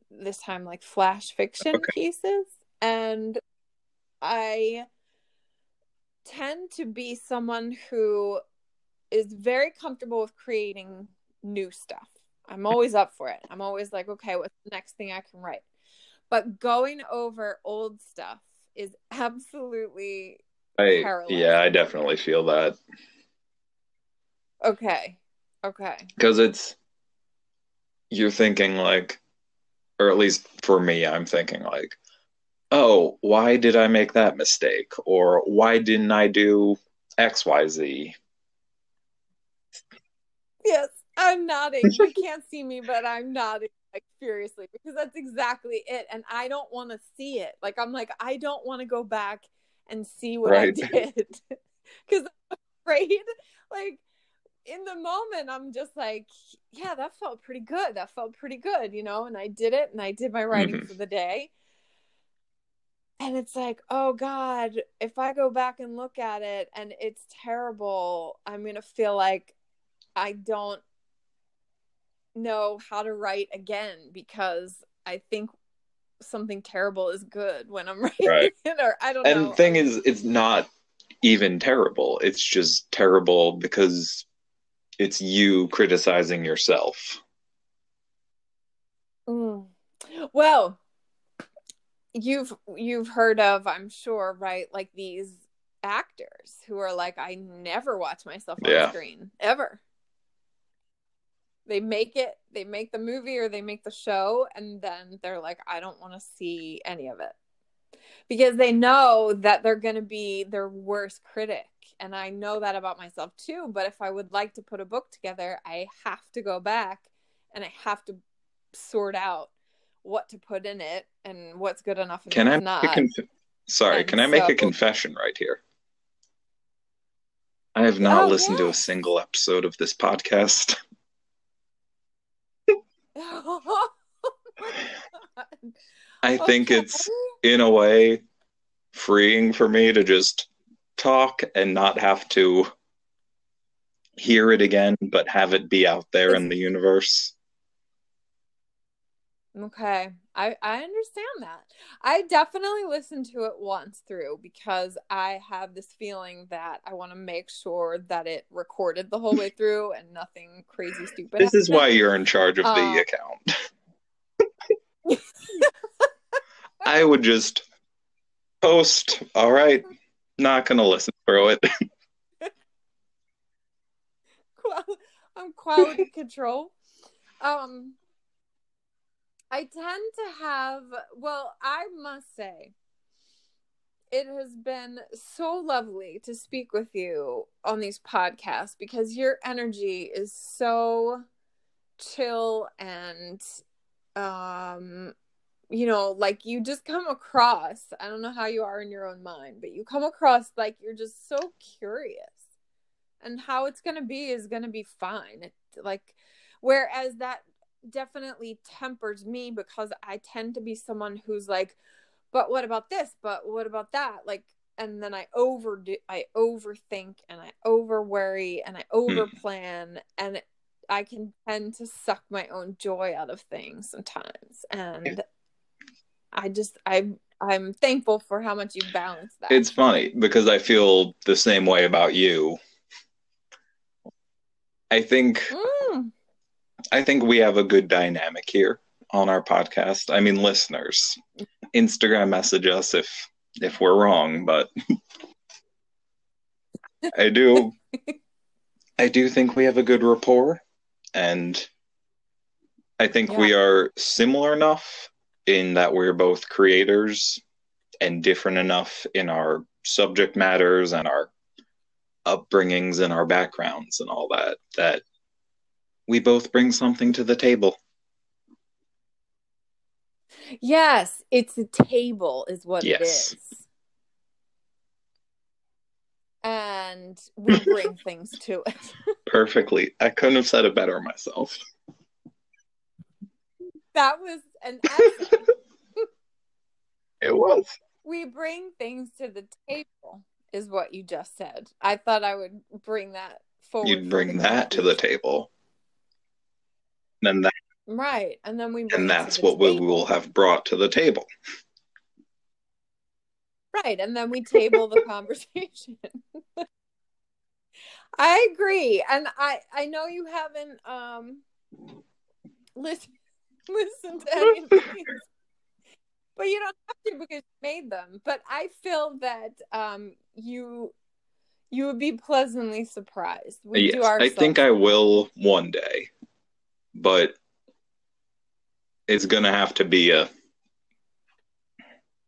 [SPEAKER 1] this time like flash fiction okay. pieces and I tend to be someone who is very comfortable with creating new stuff. I'm always up for it. I'm always like, okay, what's the next thing I can write? But going over old stuff is absolutely
[SPEAKER 2] I, yeah, I definitely feel that.
[SPEAKER 1] Okay. Okay.
[SPEAKER 2] Because it's you're thinking like or at least for me, I'm thinking like, oh, why did I make that mistake? Or why didn't I do XYZ?
[SPEAKER 1] Yes, I'm nodding. you can't see me, but I'm nodding like furiously because that's exactly it. And I don't want to see it. Like, I'm like, I don't want to go back and see what right. I did because I'm afraid. Like, in the moment, I'm just like, yeah, that felt pretty good. That felt pretty good, you know? And I did it and I did my writing mm-hmm. for the day and it's like oh god if i go back and look at it and it's terrible i'm going to feel like i don't know how to write again because i think something terrible is good when i'm writing right. it or i don't
[SPEAKER 2] and
[SPEAKER 1] know
[SPEAKER 2] the thing is it's not even terrible it's just terrible because it's you criticizing yourself
[SPEAKER 1] mm. well you've you've heard of i'm sure right like these actors who are like i never watch myself on yeah. screen ever they make it they make the movie or they make the show and then they're like i don't want to see any of it because they know that they're going to be their worst critic and i know that about myself too but if i would like to put a book together i have to go back and i have to sort out what to put in it and what's good enough and
[SPEAKER 2] can I
[SPEAKER 1] not.
[SPEAKER 2] Conf- Sorry, and can I make so... a confession right here? I have not oh, listened yes. to a single episode of this podcast. oh I think okay. it's in a way freeing for me to just talk and not have to hear it again, but have it be out there in the universe.
[SPEAKER 1] Okay. I, I understand that. I definitely listened to it once through because I have this feeling that I want to make sure that it recorded the whole way through and nothing crazy stupid.
[SPEAKER 2] This is why you're in charge of the um, account. I would just post, all right, not going to listen through it.
[SPEAKER 1] I'm quality control. Um, I tend to have, well, I must say, it has been so lovely to speak with you on these podcasts because your energy is so chill and um you know like you just come across i don't know how you are in your own mind but you come across like you're just so curious and how it's going to be is going to be fine. It, like whereas that definitely tempers me because I tend to be someone who's like, but what about this? But what about that? Like, and then I overdo, I overthink and I over worry and I over plan and I can tend to suck my own joy out of things sometimes. And I just, I, I'm thankful for how much you balance that.
[SPEAKER 2] It's funny because I feel the same way about you. I think mm. I think we have a good dynamic here on our podcast. I mean, listeners, Instagram message us if if we're wrong, but I do I do think we have a good rapport and I think
[SPEAKER 1] Yeah.
[SPEAKER 2] we are similar enough in that we're both creators and different enough in our subject matters and our upbringings and our backgrounds and all that that we both bring something to the table.
[SPEAKER 1] Yes, it's a table, is what it
[SPEAKER 2] Yes.
[SPEAKER 1] is. And we bring things to it.
[SPEAKER 2] Perfectly. I couldn't have said it better myself.
[SPEAKER 1] That was an.
[SPEAKER 2] It was.
[SPEAKER 1] we bring things to the table, is what you just said. I thought I would bring that forward.
[SPEAKER 2] You'd bring that to the table. And that
[SPEAKER 1] Right. And then we
[SPEAKER 2] and that's what we will have brought to the table.
[SPEAKER 1] Right. And then we table the conversation. I agree. And I I know you haven't um listen, listened to any of these. But you don't have to because you made them. But I feel that um you you would be pleasantly surprised. We
[SPEAKER 2] yes, I think I will one day. But it's gonna have to be a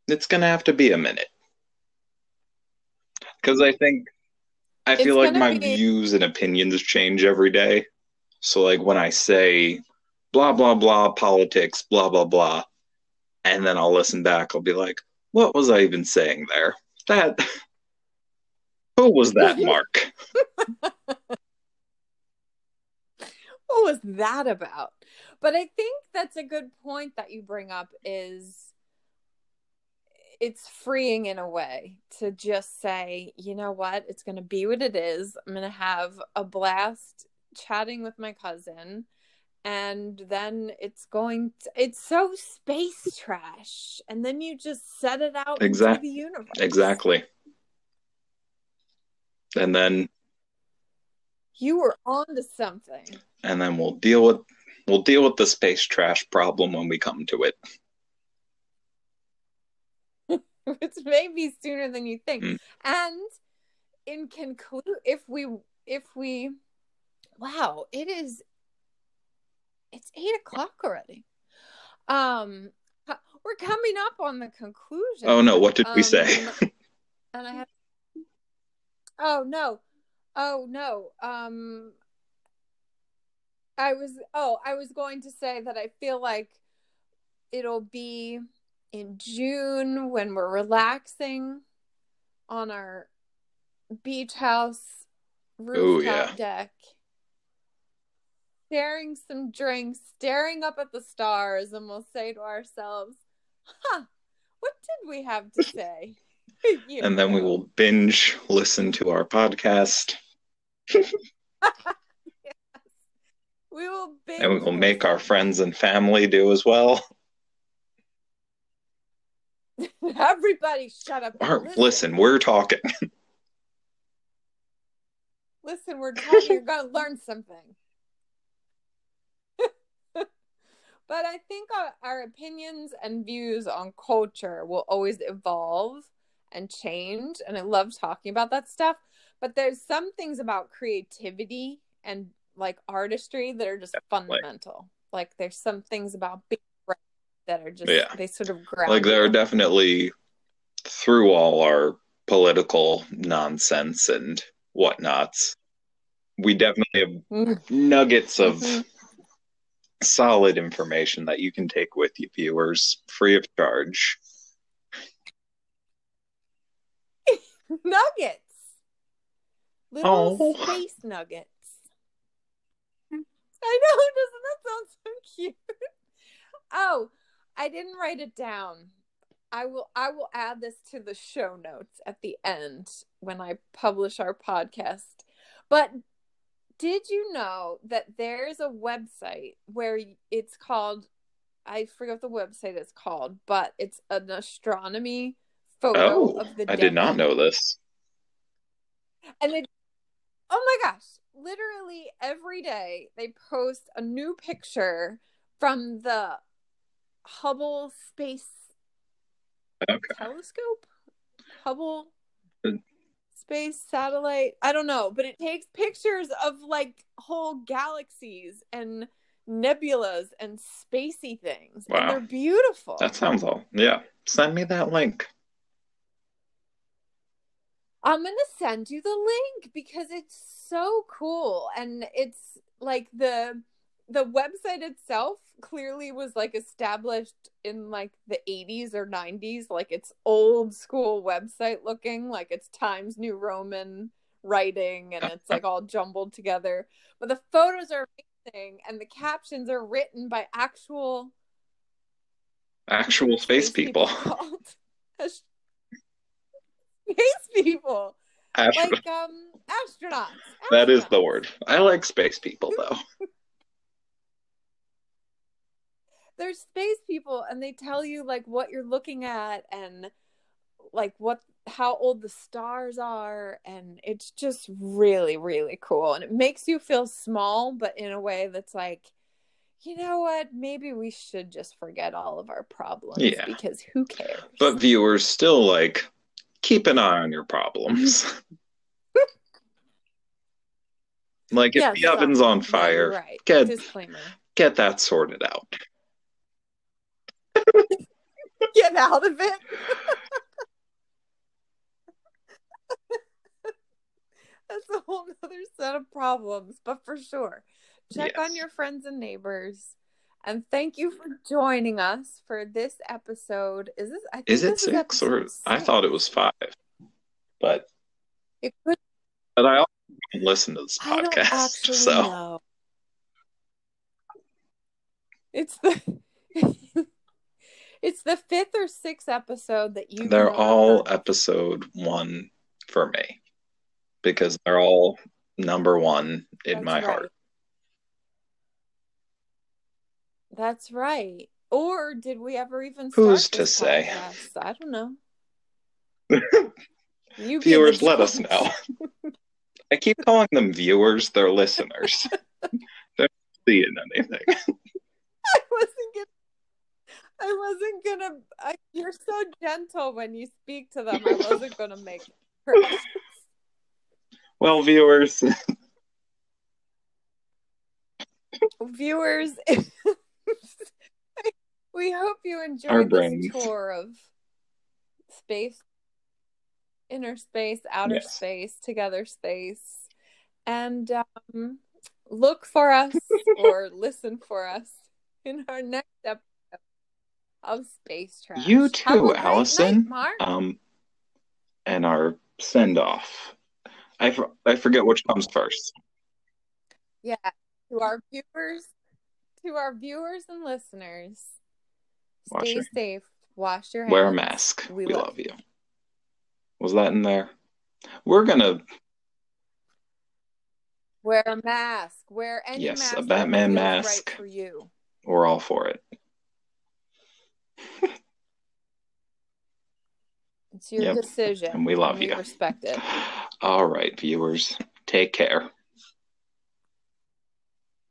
[SPEAKER 2] it's gonna have to be a minute. Because I think I
[SPEAKER 1] It's
[SPEAKER 2] feel like my
[SPEAKER 1] be-
[SPEAKER 2] views and opinions change every day. So like when I say blah blah blah politics, blah blah blah, and then I'll listen back, I'll be like, what was I even saying there? That who was that Mark?
[SPEAKER 1] what was that about? But I think that's a good point that you bring up is it's freeing in a way to just say, you know what, it's going to be what it is. I'm going to have a blast chatting with my cousin and then it's going to, it's so space trash and then you just set it out
[SPEAKER 2] exactly
[SPEAKER 1] into the universe.
[SPEAKER 2] Exactly. And then
[SPEAKER 1] You were on to something.
[SPEAKER 2] and then we'll deal with we'll deal with the space trash problem when we come to it.
[SPEAKER 1] which may be sooner than you think.
[SPEAKER 2] Mm.
[SPEAKER 1] And in conclude, if we, if we, wow, it is, it's eight o'clock already. Um, we're coming up on the conclusion.
[SPEAKER 2] Oh no, what did we
[SPEAKER 1] Um,
[SPEAKER 2] say?
[SPEAKER 1] And I have, oh no, oh no. Um, I was, oh, I was going to say that I feel like it'll be in June when we're relaxing on our beach house rooftop
[SPEAKER 2] yeah.
[SPEAKER 1] deck, sharing some drinks, staring up at the stars, and we'll say to ourselves, huh, what did we have to say?
[SPEAKER 2] And then we will binge listen to our podcast
[SPEAKER 1] we will binge
[SPEAKER 2] and we will make our friends and family do as well.
[SPEAKER 1] everybody shut up
[SPEAKER 2] Or, listen, we're talking.
[SPEAKER 1] Listen, we're talking. You're going to learn something. but I think our, our opinions and views on culture will always evolve and change. And I love talking about that stuff. But there's some things about creativity and like artistry that are just fundamental. Like there's some things about being that are just,
[SPEAKER 2] Yeah.
[SPEAKER 1] they sort of ground.
[SPEAKER 2] like there are definitely through all our political nonsense and whatnots, we definitely have
[SPEAKER 1] Mhm.
[SPEAKER 2] nuggets of
[SPEAKER 1] Mhm.
[SPEAKER 2] solid information that you can take with you, viewers, free of charge.
[SPEAKER 1] nuggets. Little
[SPEAKER 2] Oh.
[SPEAKER 1] space nuggets. I know, doesn't that sound so cute? Oh, I didn't write it down. I will I will add this to the show notes at the end when I publish our podcast. But did you know that there's a website where it's called I forget the website is called, but it's an astronomy photo
[SPEAKER 2] Oh,
[SPEAKER 1] of the
[SPEAKER 2] I did not know this.
[SPEAKER 1] And it, oh my gosh, literally every day they post a new picture from the Hubble Space
[SPEAKER 2] Okay.
[SPEAKER 1] Telescope. Hubble
[SPEAKER 2] Mm.
[SPEAKER 1] space satellite. I don't know, but it takes pictures of like whole galaxies and nebulas and spacey things.
[SPEAKER 2] Wow.
[SPEAKER 1] And they're beautiful.
[SPEAKER 2] That sounds all. Yeah. Send me that link.
[SPEAKER 1] I'm gonna send you the link because it's so cool. And it's like the the website itself clearly was like established in like the 80s or 90s like it's old school website looking. Like it's Times New Roman writing and it's like all jumbled together. But the photos are amazing and the captions are written by actual
[SPEAKER 2] Actual space people.
[SPEAKER 1] called space people
[SPEAKER 2] Astro-
[SPEAKER 1] like um astronauts.
[SPEAKER 2] that is the word. I like space people though.
[SPEAKER 1] They're space people, and they tell you like what you're looking at and like what how old the stars are, and it's just really really cool, and it makes you feel small, but in a way that's like. You know what? Maybe we should just forget all of our problems
[SPEAKER 2] Yeah.
[SPEAKER 1] because who cares?
[SPEAKER 2] But viewers still like keep an eye on your problems. Mm-hmm. like if the oven's on fire,
[SPEAKER 1] right.
[SPEAKER 2] get
[SPEAKER 1] Disclaimer.
[SPEAKER 2] get that sorted out.
[SPEAKER 1] Get out of it. That's a whole other set of problems, but for sure. Check on your friends and neighbors. And thank you for joining us for this episode. Is this I think
[SPEAKER 2] Is it
[SPEAKER 1] this
[SPEAKER 2] six or
[SPEAKER 1] episode
[SPEAKER 2] I thought it was five. But
[SPEAKER 1] it could
[SPEAKER 2] but I also don't listen to this
[SPEAKER 1] I don't
[SPEAKER 2] podcast.
[SPEAKER 1] actually
[SPEAKER 2] So
[SPEAKER 1] know. It's the it's the fifth or sixth episode that you
[SPEAKER 2] they're
[SPEAKER 1] remember.
[SPEAKER 2] all episode one for me. Because they're all number one in
[SPEAKER 1] That's
[SPEAKER 2] my
[SPEAKER 1] right.
[SPEAKER 2] heart.
[SPEAKER 1] That's right. Or did we ever even
[SPEAKER 2] Who's to say?
[SPEAKER 1] podcast? I don't know. You
[SPEAKER 2] Viewers, let us know. I keep calling them viewers, they're listeners. they're not seeing anything.
[SPEAKER 1] I wasn't gonna. I wasn't gonna. I, you're so gentle when you speak to them. I wasn't gonna make.
[SPEAKER 2] Well, viewers,
[SPEAKER 1] Viewers, we hope you
[SPEAKER 2] Our
[SPEAKER 1] enjoyed this tour of space, inner space, outer
[SPEAKER 2] Yes.
[SPEAKER 1] space, together space, and um, look for us or listen for us in our next episode of Space Trash.
[SPEAKER 2] You too, Allison.
[SPEAKER 1] night,
[SPEAKER 2] um, and our send off. I, for- I forget which comes first.
[SPEAKER 1] Yeah, to our viewers, to our viewers and listeners,
[SPEAKER 2] Wash
[SPEAKER 1] stay
[SPEAKER 2] your-
[SPEAKER 1] safe. Wash your hands.
[SPEAKER 2] Wear a mask.
[SPEAKER 1] We
[SPEAKER 2] We,
[SPEAKER 1] love
[SPEAKER 2] love you. Was that in there? We're gonna
[SPEAKER 1] Wear a mask. Wear any
[SPEAKER 2] Yes,
[SPEAKER 1] mask.
[SPEAKER 2] a Batman mask.
[SPEAKER 1] Right for you.
[SPEAKER 2] we're all for it.
[SPEAKER 1] It's your
[SPEAKER 2] Yep.
[SPEAKER 1] decision,
[SPEAKER 2] And we love
[SPEAKER 1] we
[SPEAKER 2] you.
[SPEAKER 1] Respect it.
[SPEAKER 2] All right, viewers. Take care.